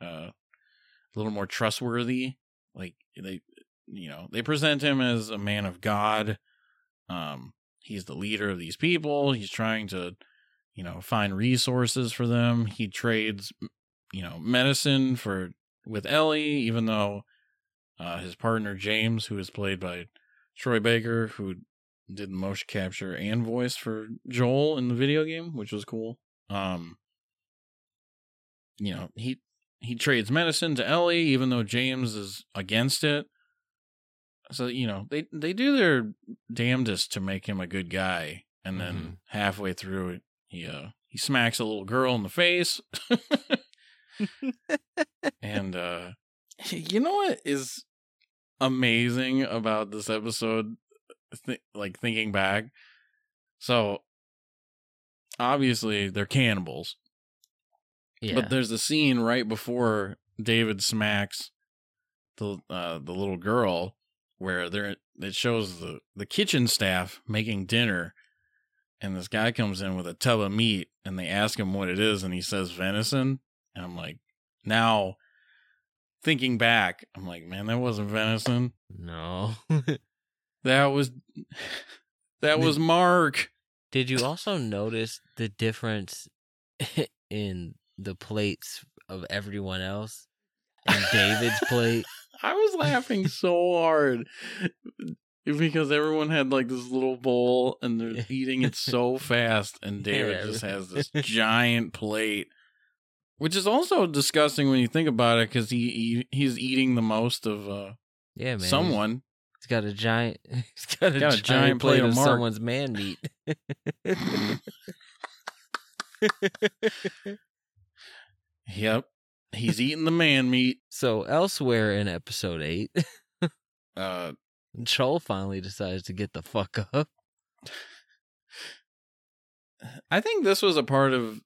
uh a little more trustworthy like they you know they present him as a man of god. Um he's the leader of these people. He's trying to you know find resources for them. He trades you know medicine for with ellie even though uh his partner james who is played by troy baker who did motion capture and voice for Joel in the video game, which was cool. Um, you know, he he trades medicine to Ellie, even though James is against it. So you know, they they do their damnedest to make him a good guy, and then Mhm. halfway through it, he uh he smacks a little girl in the face. and uh you know what is amazing about this episode th- like thinking back so obviously they're cannibals yeah. but there's a scene right before david smacks the uh the little girl where there it shows the the kitchen staff making dinner and this guy comes in with a tub of meat and they ask him what it is and he says venison and i'm like now thinking back, I'm like, man, that wasn't venison. No. That was that was Mark. Did you also notice the difference in the plates of everyone else and David's plate? I was laughing so hard because everyone had like this little bowl and they're eating it so fast, and David Yeah. just has this giant plate, which is also disgusting when you think about it because he, he he's eating the most of uh, Yeah, man. someone. He's got a giant. He's got a, Got a giant, giant plate, plate of someone's man meat. Yep, he's eating the man meat. so elsewhere in episode eight, Uh, Joel finally decides to get the fuck up. I think this was a part of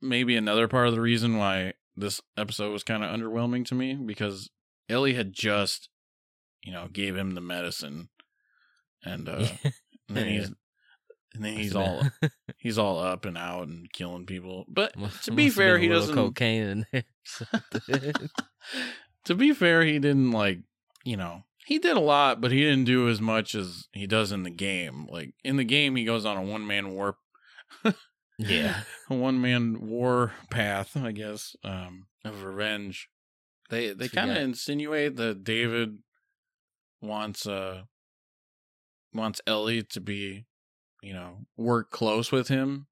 maybe another part of the reason why this episode was kind of underwhelming to me because Ellie had just, you know, gave him the medicine, and uh, and then he's and then he's all he's all up and out and killing people. But Must- to be fair, he doesn't- cocaine in there. to be fair, he didn't like you know he did a lot, but he didn't do as much as he does in the game. Like in the game, he goes on a one man war yeah, a one man war path, I guess, um, of revenge. They they kind of insinuate that David wants uh wants Ellie to be, you know, work close with him,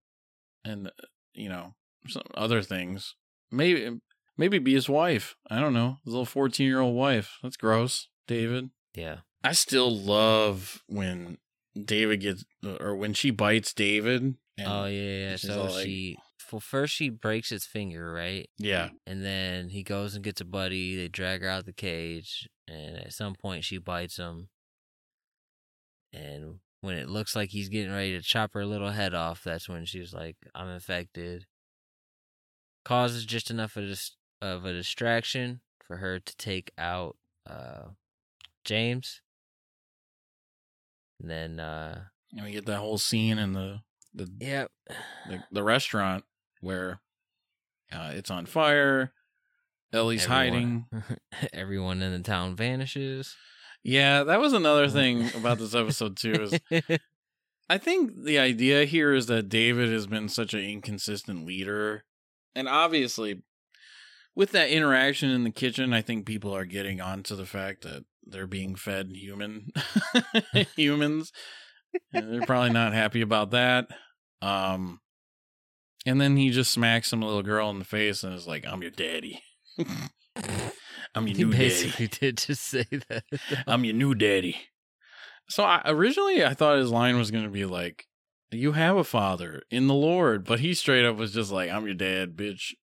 and uh, you know some other things. Maybe maybe be his wife. I don't know, his little fourteen year old wife. That's gross, David. yeah. I still love when David gets or when she bites David. And oh yeah, yeah. So like- she, well, first she breaks his finger, right? yeah. And then he goes and gets a buddy. They drag her out the cage, and at some point she bites him. And when it looks like he's getting ready to chop her little head off, that's when she's like, "I'm infected." Causes just enough of, of a distraction for her to take out uh, James. And then, uh, And we get that whole scene in the the yeah, the, the restaurant where uh, it's on fire. Ellie's hiding. everyone, everyone in the town vanishes. Yeah, that was another thing about this episode too. Is I think the idea here is that David has been such an inconsistent leader, and obviously, with that interaction in the kitchen, I think people are getting onto the fact that they're being fed human humans. and they're probably not happy about that. Um, and then he just smacks some little girl in the face and is like, "I'm your daddy. I'm your he new daddy. basically did just say that. I'm your new daddy." So I, originally, I thought his line was going to be like, "You have a father in the Lord," but he straight up was just like, "I'm your dad, bitch."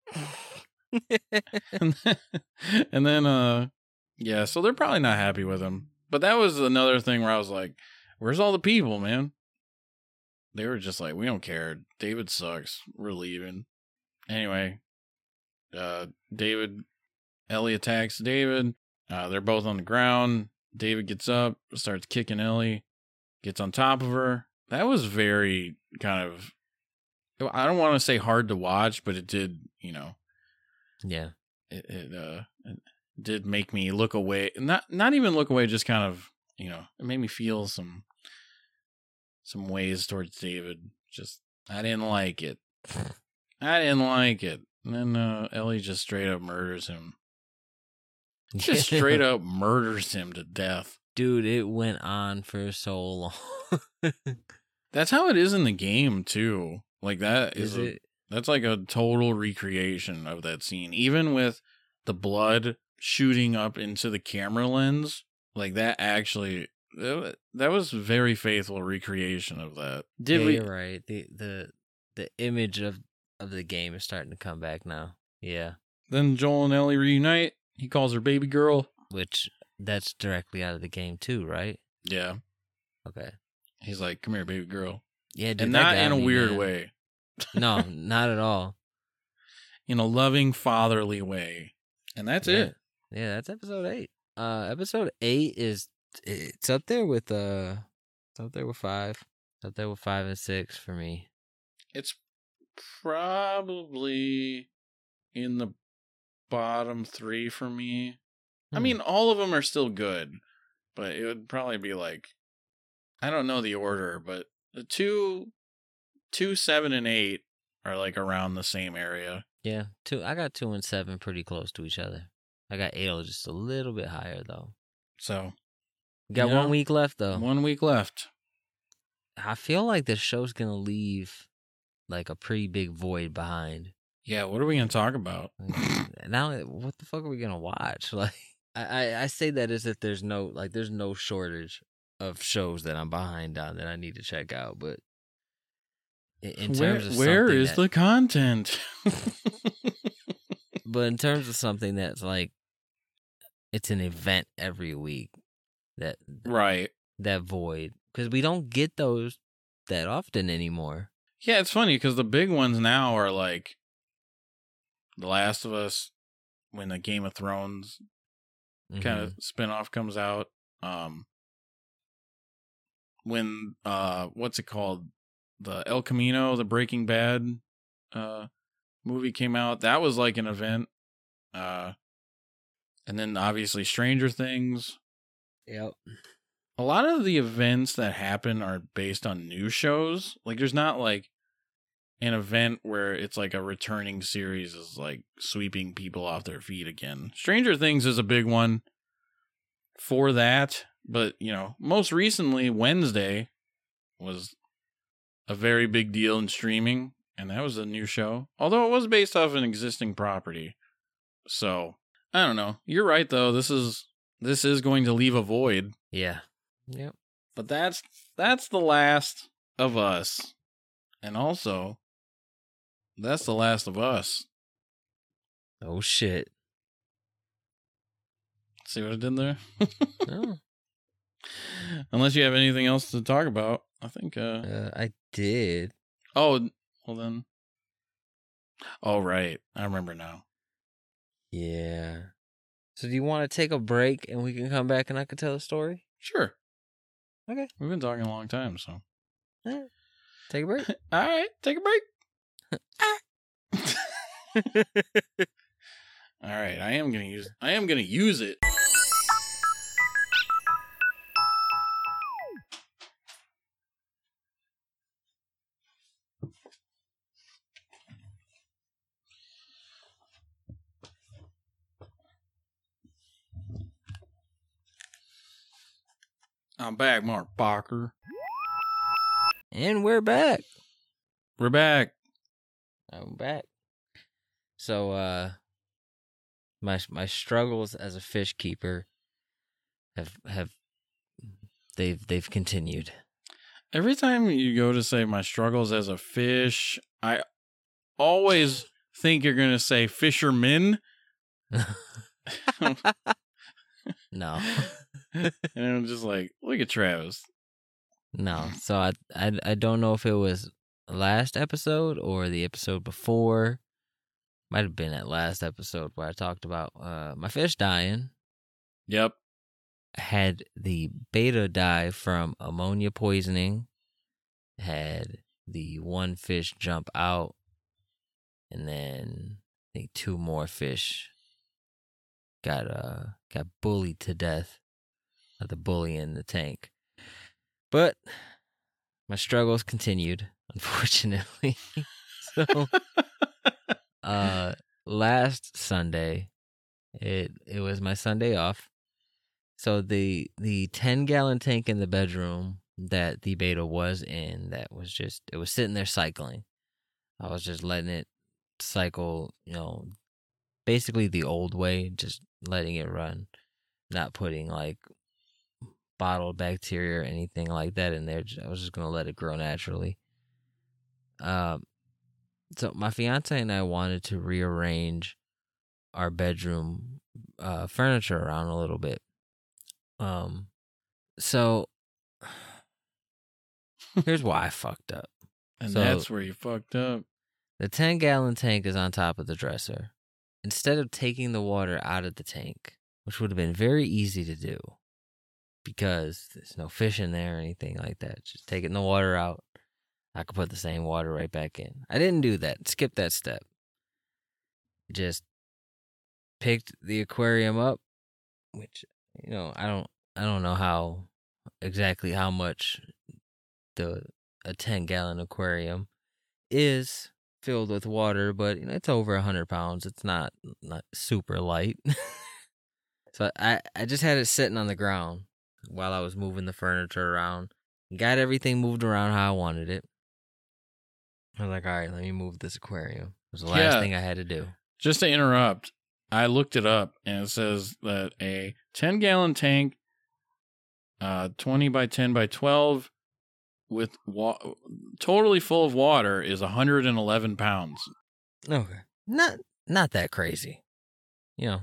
and then, and then uh yeah so they're probably not happy with him but that was another thing where i was like where's all the people man they were just like we don't care. David sucks. We're leaving. Anyway uh david ellie attacks david. Uh they're both on the ground. David gets up starts kicking ellie gets on top of her. That was very kind of i don't want to say hard to watch but it did you know yeah. it, it uh it did make me look away not not even look away just kind of you know it made me feel some some ways towards david just i didn't like it i didn't like it and then uh ellie just straight up murders him just straight up murders him to death Dude, it went on for so long. that's how it is in the game too like that is, Is a- it? That's like a total recreation of that scene. Even with the blood shooting up into the camera lens, like that actually that was very faithful recreation of that. Did yeah, we You're right. The the the image of of the game is starting to come back now. Yeah, then Joel and Ellie reunite. He calls her baby girl. which that's directly out of the game too, right? Yeah. Okay. He's like, "Come here, baby girl." Yeah, dude, and that not in a me, weird man. way. No, not at all. In a loving fatherly way. And that's yeah. it. Yeah, that's episode eight. Uh, episode eight is it's up there with uh, it's up there with five. It's up there with five and six for me. It's probably in the bottom 3 for me. I Hmm. mean, all of them are still good, but it would probably be like, I don't know the order, but the two, two, seven, and eight are like around the same area. Yeah, two. I got two and seven pretty close to each other. I got eight just a little bit higher though. So Got one week left though. one week left. I feel like this show's gonna leave like a pretty big void behind. Yeah, what are we gonna talk about? Now, what the fuck are we gonna watch? Like, I, I I say that as if there's no like there's no shortage of shows that I'm behind on that I need to check out, but in, in where terms of where is that- the content? but in terms of something that's like it's an event every week that right. that void because we don't get those that often anymore. Yeah, it's funny because the big ones now are like The Last of Us when the Game of Thrones kind of spinoff comes out. Um when uh what's it called? The El Camino, the Breaking Bad uh movie came out. That was like an event. Uh and then obviously Stranger Things. Yep. A lot of the events that happen are based on new shows. Like there's not like an event where it's like a returning series is like sweeping people off their feet again. Stranger Things is a big one for that, but you know, most recently Wednesday was a very big deal in streaming and that was a new show. Although it was based off an existing property. So, I don't know. You're right though. This is this is going to leave a void. Yeah. Yep. But that's that's the last of us. And also that's the last of us. Oh shit. See what I did there? Oh, Unless you have anything else to talk about. I think uh uh, I did. oh well then. Oh right. I remember now. Yeah. So do you want to take a break and we can come back and I can tell a story? Sure. Okay. We've been talking a long time, so Take a break. all right, take a break. Ah. All right, I am gonna use I am gonna use it. I'm back, Mark Barker. and we're back. We're back. I'm back. So uh my my struggles as a fish keeper have have they've they've continued. Every time you go to say my struggles as a fish, I always think you're going to say fisherman. no. and I'm just like, look at Travis. No. So I, I I don't know if it was last episode or the episode before. Might have been that last episode where I talked about uh my fish dying. Yep. Had the betta die from ammonia poisoning. Had the one fish jump out. And then I think two more fish got uh got bullied to death the bully in the tank. But my struggles continued, unfortunately. so uh last Sunday it it was my Sunday off. So the the 10 gallon tank in the bedroom that the betta was in that was just it was sitting there cycling. I was just letting it cycle, you know, basically the old way, just letting it run, not putting like bottled bacteria or anything like that in there. I was just gonna let it grow naturally. Um, so my fiance and I wanted to rearrange our bedroom uh, furniture around a little bit. Um, so here's why I fucked up. And So- that's where you fucked up. The 10 gallon tank is on top of the dresser. Instead of taking the water out of the tank, which would have been very easy to do because there's no fish in there or anything like that, just taking the water out, I could put the same water right back in. I didn't do that. Skip that step. Just picked the aquarium up, which you know I don't I don't know how exactly how much the a ten gallon aquarium is filled with water, but you know it's over a hundred pounds. It's not not super light. so I I just had it sitting on the ground while I was moving the furniture around. Got everything moved around how I wanted it. I was like, all right, let me move this aquarium. It was the last Yeah. thing I had to do. Just to interrupt, I looked it up and it says that a 10 gallon tank, uh, 20 by 10 by 12, with wa- totally full of water is 111 pounds. Okay. Not not that crazy. You know.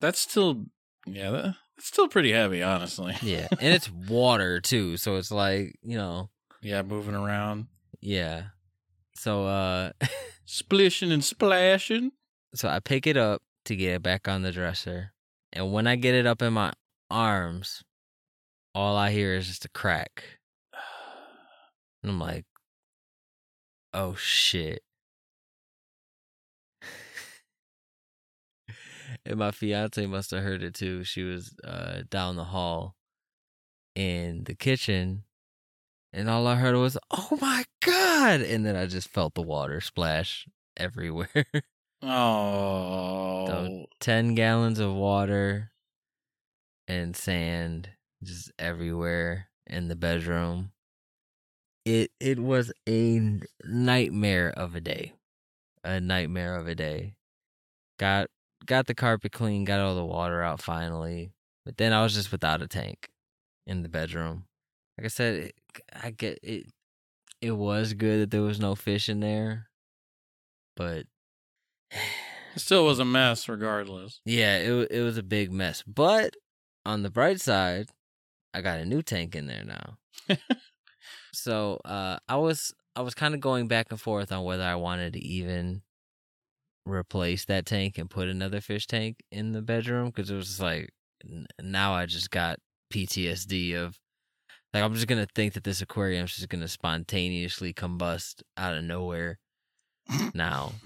That's still, yeah, that, that's still pretty heavy, honestly. Yeah. and it's water too, so it's like, you know, Yeah, moving around, yeah. So uh splishing and splashing. so I pick it up to get it back on the dresser. And when I get it up in my arms, all I hear is just a crack. And I'm like, oh shit. And my fiance must have heard it too. She was uh, down the hall in the kitchen, and all I heard was, oh my God. And then I just felt the water splash everywhere. Oh, 10 gallons of water and sand just everywhere in the bedroom. It it was a nightmare of a day. A nightmare of a day. Got got the carpet clean, got all the water out finally. But then I was just without a tank in the bedroom. Like I said, it, I get it it was good that there was no fish in there. But it still was a mess regardless. Yeah, it it was a big mess. But on the bright side, I got a new tank in there now. so uh, I was I was kind of going back and forth on whether I wanted to even replace that tank and put another fish tank in the bedroom because it was just like n- now I just got PTSD of like I'm just gonna think that this aquarium's just gonna spontaneously combust out of nowhere now.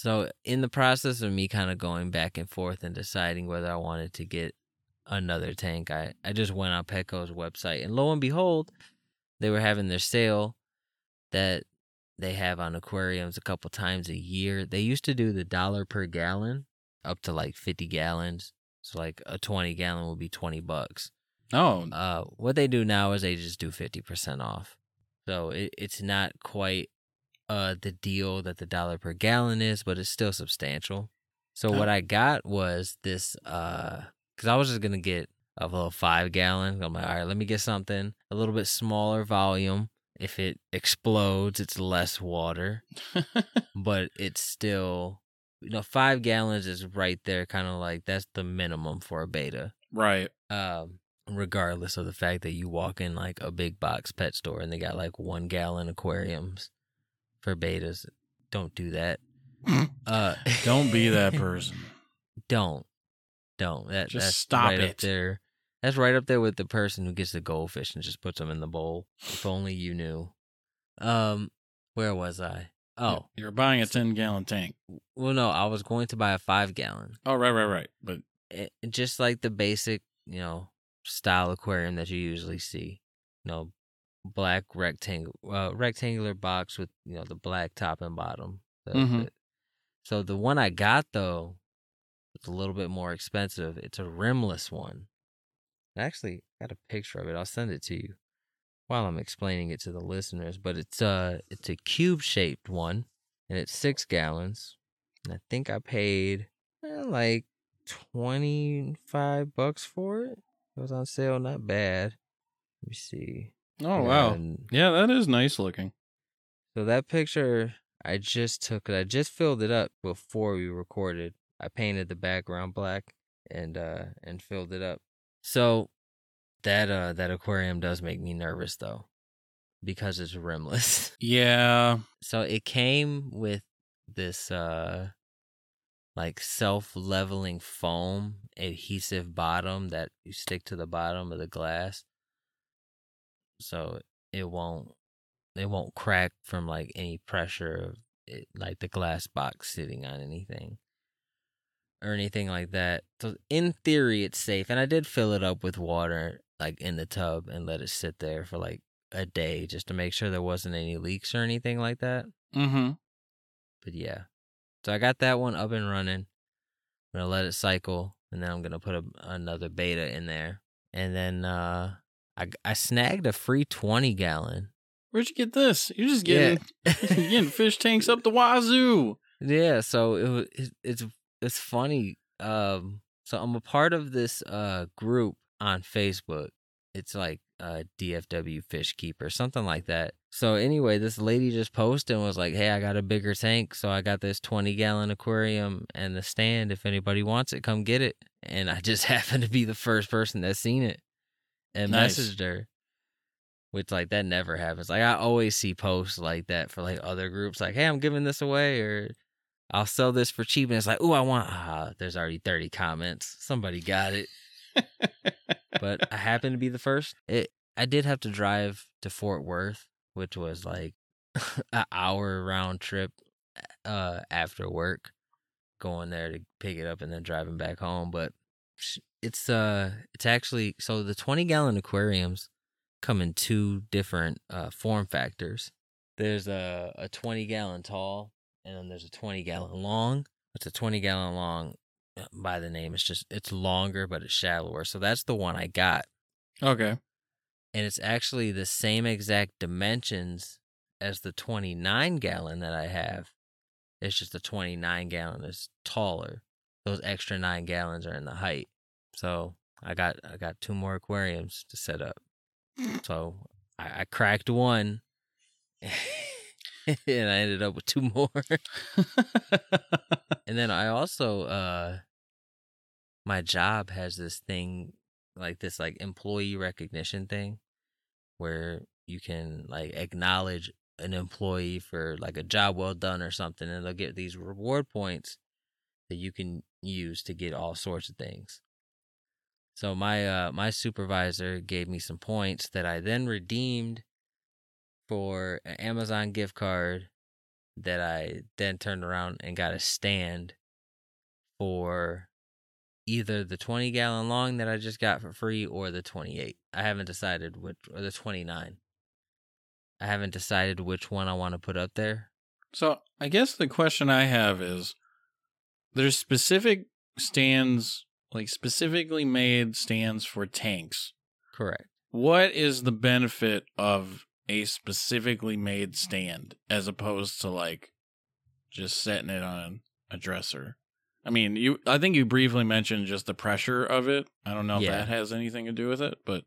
So, in the process of me kind of going back and forth and deciding whether I wanted to get another tank, I, I just went on Petco's website and lo and behold, they were having their sale that they have on aquariums a couple times a year. They used to do the dollar per gallon up to like 50 gallons. So, like a 20 gallon would be 20 bucks. oh, Uh, what they do now is they just do 50% off. So it, it's not quite uh, the deal that the dollar per gallon is, but it's still substantial. So what Oh. I got was this, uh, cause I was just going to get a little five gallon. I'm like, all right, let me get something a little bit smaller volume. If it explodes, it's less water, but it's still, you know, five gallons is right there, kind of like that's the minimum for a betta right. um, regardless of the fact that you walk in like a big box pet store and they got like one gallon aquariums for bettas. Don't do that. Uh, Don't be that person. don't, don't. That Just that's stop right it. there. That's right up there with the person who gets the goldfish and just puts them in the bowl. If only you knew. Um, where was I? Oh, You're buying a 10 gallon tank. well, no, I was going to buy a five gallon. Oh, right, right, right. But it, just like the basic, you know, style aquarium that you usually see. You know, black rectangle, uh, rectangular box with you know the black top and bottom. The- Mhm. the- so the one I got though, it's a little bit more expensive. It's a rimless one. I actually got a picture of it. I'll send it to you while I'm explaining it to the listeners. But it's uh it's a cube shaped one, and it's six gallons. And I think I paid eh, like 25 bucks for it. It was on sale, not bad. Let me see. oh wow, And yeah, that is nice looking. so that picture I just took it. I just filled it up before we recorded. I painted the background black and uh and filled it up. So that uh that aquarium does make me nervous though because it's rimless. Yeah, So it came with this uh like self-leveling foam adhesive bottom that you stick to the bottom of the glass. So it won't it won't crack from like any pressure of it, like the glass box sitting on anything. Or anything like that. So in theory, it's safe. And I did fill it up with water, like in the tub, and let it sit there for like a day just to make sure there wasn't any leaks or anything like that. Mm-hmm. But yeah, so I got that one up and running. I'm gonna let it cycle, and then I'm gonna put a, another betta in there, and then uh, I I snagged a free twenty gallon. Where'd you get this? You're just getting you're getting fish tanks up the wazoo. Yeah, so it, wa- it it's it's funny. Um, so I'm a part of this uh group on Facebook. It's like uh DFW Fish Keeper, something like that. So anyway, this lady just posted and was like, "Hey, I got a bigger tank, so I got this 20 gallon aquarium and the stand. If anybody wants it, come get it." And I just happened to be the first person that seen it and Nice. messaged her. Which like that never happens. Like I always see posts like that for like other groups, like, "Hey, I'm giving this away," or I'll sell this for cheap. And it's like, oh, I want, ah, there's already 30 comments. Somebody got it. But I happened to be the first. It, I did have to drive to Fort Worth, which was like an hour round trip uh, after work, going there to pick it up and then driving back home. But it's uh, it's actually so the 20 gallon aquariums come in two different uh, form factors. There's a, a 20 gallon tall, and then there's a 20 gallon long. It's a 20 gallon long uh, by the name. It's just it's longer, but it's shallower. So that's the one I got, Okay. and it's actually the same exact dimensions as the 29 gallon that I have. It's just the 29 gallon is taller. Those extra nine gallons are in the height. So I got I got two more aquariums to set up. So I, I cracked one, and I ended up with two more. and then I also uh my job has this thing like this like employee recognition thing where you can like acknowledge an employee for like a job well done or something and they'll get these reward points that you can use to get all sorts of things. So my uh my supervisor gave me some points that I then redeemed for an Amazon gift card that I then turned around and got a stand for either the 20 gallon long that I just got for free or the 28. I haven't decided which or the 29. I haven't decided which one I want to put up there. So I guess the question I have is there's specific stands, like specifically made stands for tanks. Correct. What is the benefit of a specifically made stand as opposed to like just setting it on a dresser? I mean, you I think you briefly mentioned just the pressure of it. I don't know if Yeah. that has anything to do with it, but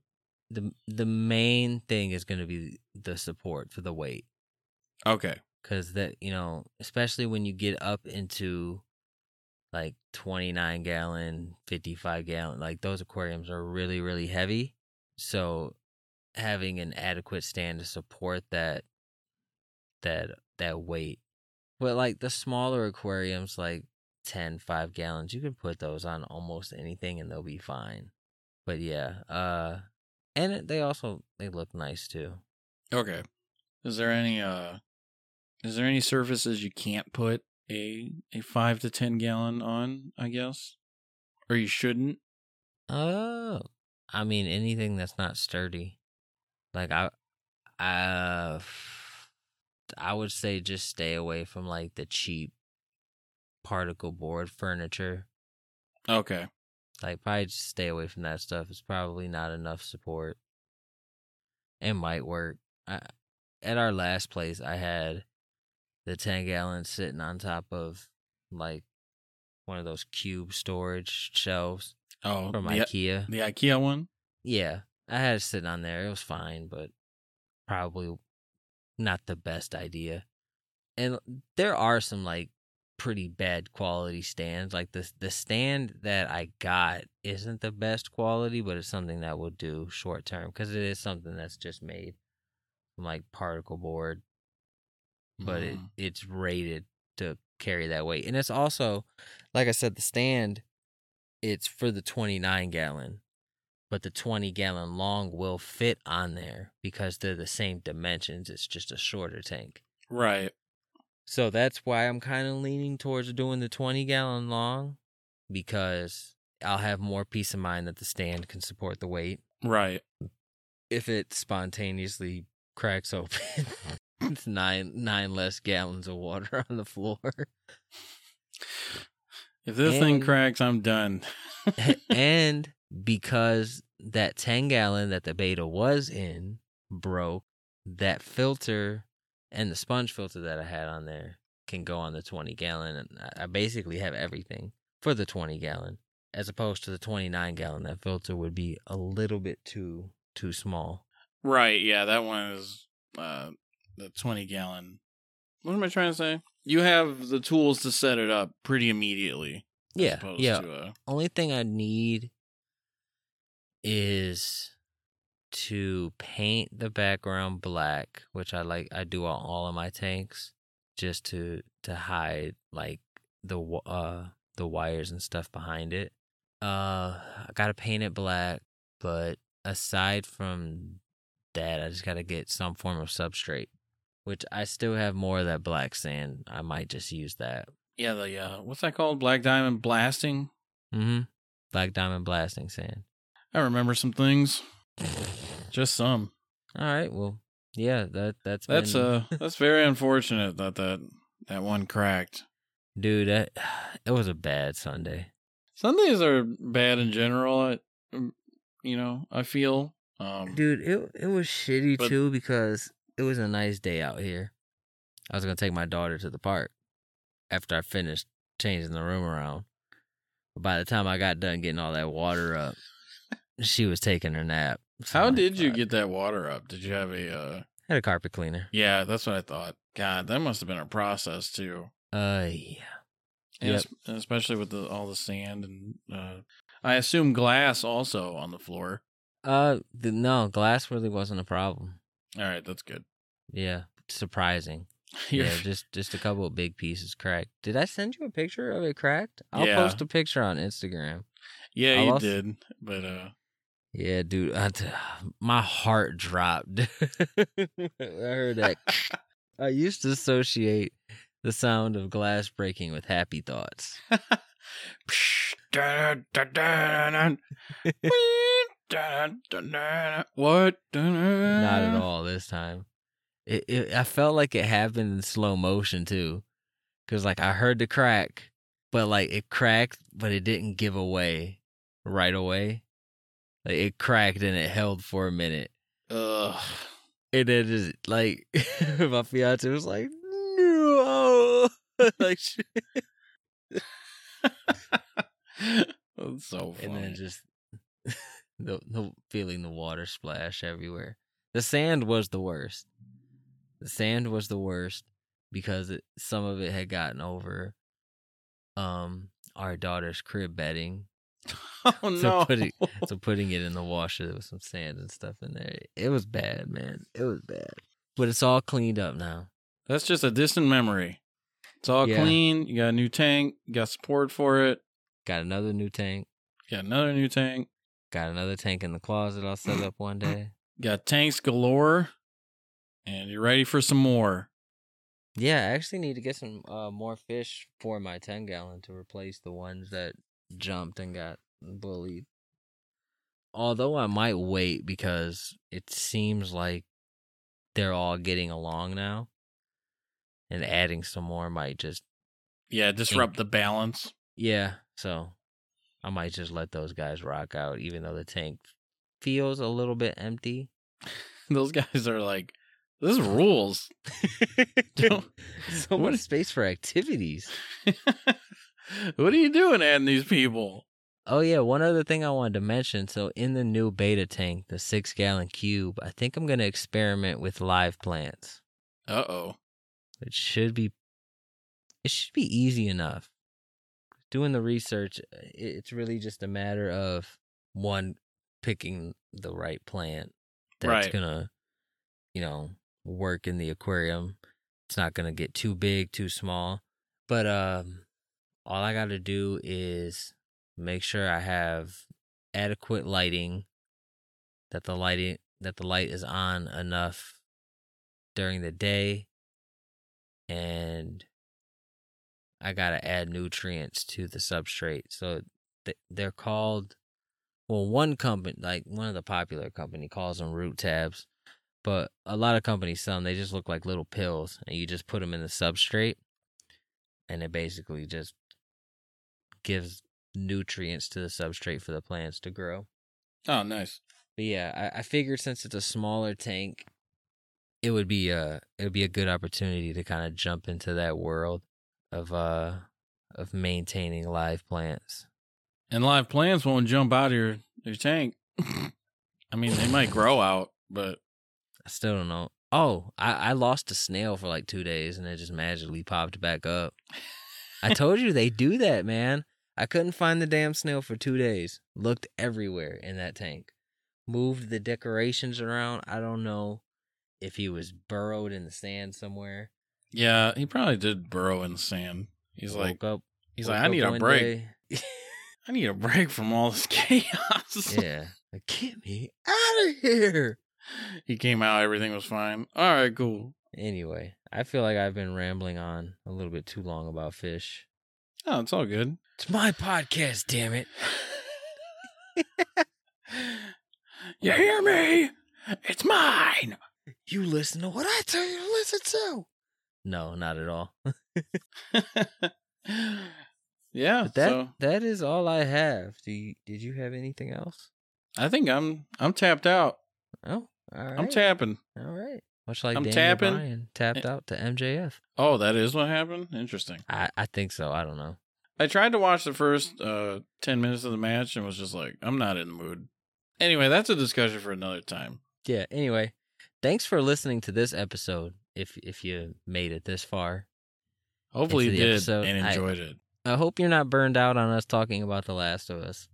The the main thing is going to be the support for the weight. okay. because that you know especially when you get up into like 29 gallon 55 gallon like those aquariums are really really heavy so having an adequate stand to support that that that weight but like the smaller aquariums like 10 5 gallons you can put those on almost anything and they'll be fine but yeah uh and they also they look nice too Okay. Is there any uh is there any surfaces you can't put a a 5 to 10 gallon on, I guess? Or you shouldn't? Oh, I mean anything that's not sturdy. Like I, I, I would say just stay away from like the cheap particle board furniture. Okay. Like probably just stay away from that stuff. It's probably not enough support. It might work. I, at our last place, I had the ten gallons sitting on top of like one of those cube storage shelves Oh, from the, IKEA. the IKEA one? Yeah, I had it sitting on there. It was fine, but probably not the best idea. And there are some like pretty bad quality stands. Like the the stand that I got isn't the best quality, but it's something that will do short term because it is something that's just made from like particle board, but it Mm. it's rated to carry that weight. And it's also, like I said, the stand it's for the 29 gallon but the 20 gallon long will fit on there because they're the same dimensions. It's just a shorter tank. Right. So that's why I'm kind of leaning towards doing the 20 gallon long because I'll have more peace of mind that the stand can support the weight. Right. If it spontaneously cracks open, it's nine nine less gallons of water on the floor. If this thing cracks, I'm done. and because that 10 gallon that the betta was in broke, that filter and the sponge filter that I had on there can go on the 20 gallon. And I- basically have everything for the 20 gallon as opposed to the 29 gallon. That filter would be a little bit too too small. Right. Yeah, that one is uh, the 20 gallon. What am I trying to say? You have the tools to set it up pretty immediately. Yeah, yeah. A, Only thing I need is to paint the background black, which I like. I do on all of my tanks, just to to hide like the uh the wires and stuff behind it. Uh, I gotta paint it black, but aside from that, I just gotta get some form of substrate, which I still have more of that black sand. I might just use that. yeah, the uh, what's that called? Black diamond blasting. Mm-hmm. Black diamond blasting sand. I remember some things. Just some. All right. Well, yeah. That that's That's been- uh that's very unfortunate that that that one cracked. dude. That it was a bad Sunday. Sundays are bad in general. I, um, you know, I feel. Um, Dude, it it was shitty But- too because it was a nice day out here. I was gonna take my daughter to the park after I finished changing the room around. But by the time I got done getting all that water up, she was taking her nap. So how I'm like, did you "Fuck." get that water up? Did you have a? uh Had a carpet cleaner. Yeah, that's what I thought. God, that must have been a process too. Uh, yeah. And Yep. es- especially with the, all the sand and uh, I assume glass also on the floor. Uh, the, no, glass really wasn't a problem. All right, that's good. Yeah, surprising. Yeah, just just a couple of big pieces cracked. Did I send you a picture of it cracked? I'll Yeah. post a picture on Instagram. yeah, I you lost- did, but uh, Yeah, dude, I my heart dropped. I heard that. I used to associate the sound of glass breaking with happy thoughts. what? Not at all this time. It, it I felt like it happened in slow motion too, because like I heard the crack, but like it cracked, but it didn't give away right away. Like it cracked and it held for a minute, Ugh. and then just like my fiance was like, "No," like, she- That's so funny. and then just the, the feeling the water splash everywhere. The sand was the worst. The sand was the worst because it, some of it had gotten over um our daughter's crib bedding. oh So no! putting so putting it in the washer with some sand and stuff in there. It was bad, man. It was bad. But it's all cleaned up now. That's just a distant memory. It's all Yeah. clean. You got a new tank. You got support for it. Got another new tank. Got another new tank. Got another tank in the closet I'll set up one day. Got tanks galore, and you're ready for some more. Yeah, I actually need to get some uh, more fish for my 10 gallon to replace the ones that jumped and got bullied. Although I might wait because it seems like they're all getting along now. And adding some more might just, Yeah, disrupt the balance. yeah, so I might just let those guys rock out, even though the tank feels a little bit empty. Those guys are like, this rules. So what- much space for activities. What are you doing adding these people? Oh yeah, one other thing I wanted to mention. So in the new betta tank, the six gallon cube, I think I'm gonna experiment with live plants. Uh oh. It should be, it should be easy enough. Doing the research, it's really just a matter of one picking the right plant that's Right. gonna, you know, work in the aquarium. It's not gonna get too big, too small. But um, all I got to do is make sure I have adequate lighting. That the lighting that the light is on enough during the day, and I gotta add nutrients to the substrate. So th- they're called. Well, one company, like one of the popular company, calls them root tabs, but a lot of companies sell them. They just look like little pills, and you just put them in the substrate, and it basically just gives nutrients to the substrate for the plants to grow. Oh, nice. But yeah, I, I figured since it's a smaller tank, it would be a it would be a good opportunity to kind of jump into that world of uh of maintaining live plants. And live plants won't jump out of your, your tank. I mean, they might grow out, but I still don't know. Oh, I, I lost a snail for like two days and it just magically popped back up. I told you they do that, man. I couldn't find the damn snail for two days. Looked everywhere in that tank. Moved the decorations around. I don't know if he was burrowed in the sand somewhere. yeah, he probably did burrow in the sand. He's like, up. he's like, I need a break. I need a break from all this chaos. yeah. Like, get me out of here. he came out, everything was fine. All right, cool. Anyway, I feel like I've been rambling on a little bit too long about fish. Oh, it's all good. It's my podcast, damn it. you hear me? It's mine. You listen to what I tell you to listen to. No, not at all. yeah. But that so that is all I have. Do you, did you have anything else? I think I'm I'm tapped out. Oh, all right. I'm tapping. all right. Much like I'm Daniel tapping. Bryan tapped out to MJF. Oh, that is what happened. Interesting. I, I think so. I don't know. I tried to watch the first uh, 10 minutes of the match and was just like, I'm not in the mood. Anyway, that's a discussion for another time. Yeah. Anyway, thanks for listening to this episode. If if you made it this far, Hopefully you did episode, and I- enjoyed it. I hope you're not burned out on us talking about The Last of Us.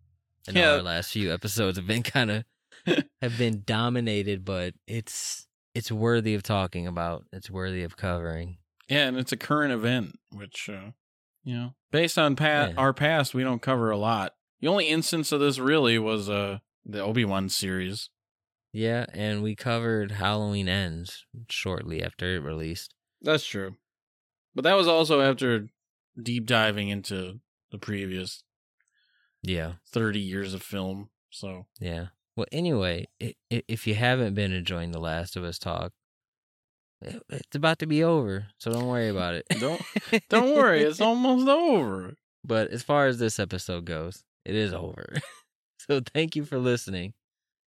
I know Yeah. our last few episodes have been kind of have been dominated, but it's it's worthy of talking about. It's worthy of covering. Yeah, and it's a current event, which, uh, you know, based on pa- Yeah. our past, we don't cover a lot. The only instance of this really was uh, the Obi Wan series. Yeah, and we covered Halloween Ends shortly after it released. That's true. But that was also after deep diving into the previous Yeah, 30 years of film. So, yeah. Well, anyway, if you haven't been enjoying The Last of Us talk, it's about to be over, so don't worry about it. Don't- don't worry, it's almost over. But as far as this episode goes, it is over. so thank you for listening.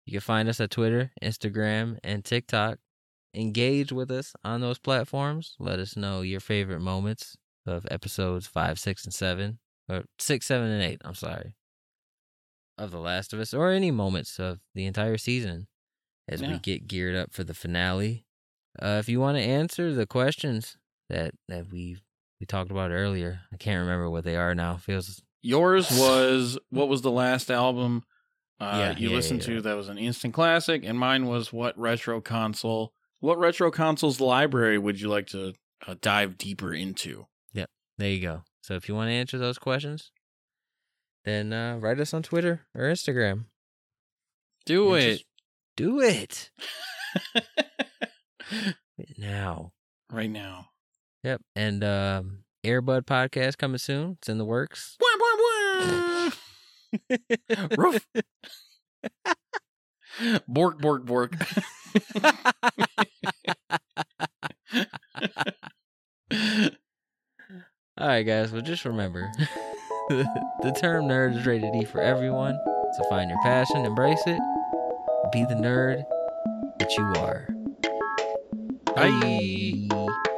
You can find us at Twitter, Instagram, and TikTok. Engage with us on those platforms. Let us know your favorite moments of episodes five, six, and seven, or six, seven, and eight. I'm sorry. Of The Last of Us, or any moments of the entire season as we get geared up for the finale. Uh, if you want to answer the questions that that we we talked about earlier, I can't remember what they are now. Feels Yours was what was the last album uh, Yeah, you yeah, listened yeah, to that was an instant classic, and mine was what retro console? What retro consoles library would you like to uh, dive deeper into? Yep, there you go. So if you want to answer those questions, then uh, write us on Twitter or Instagram. Do And it Do it now. right now. Yep. And um, Air Bud podcast coming soon. It's in the works. Roof. bork, bork, bork. All right, guys. Well, just remember the term nerd is rated E for everyone. So find your passion, embrace it, be the nerd that you are. Bye. Bye.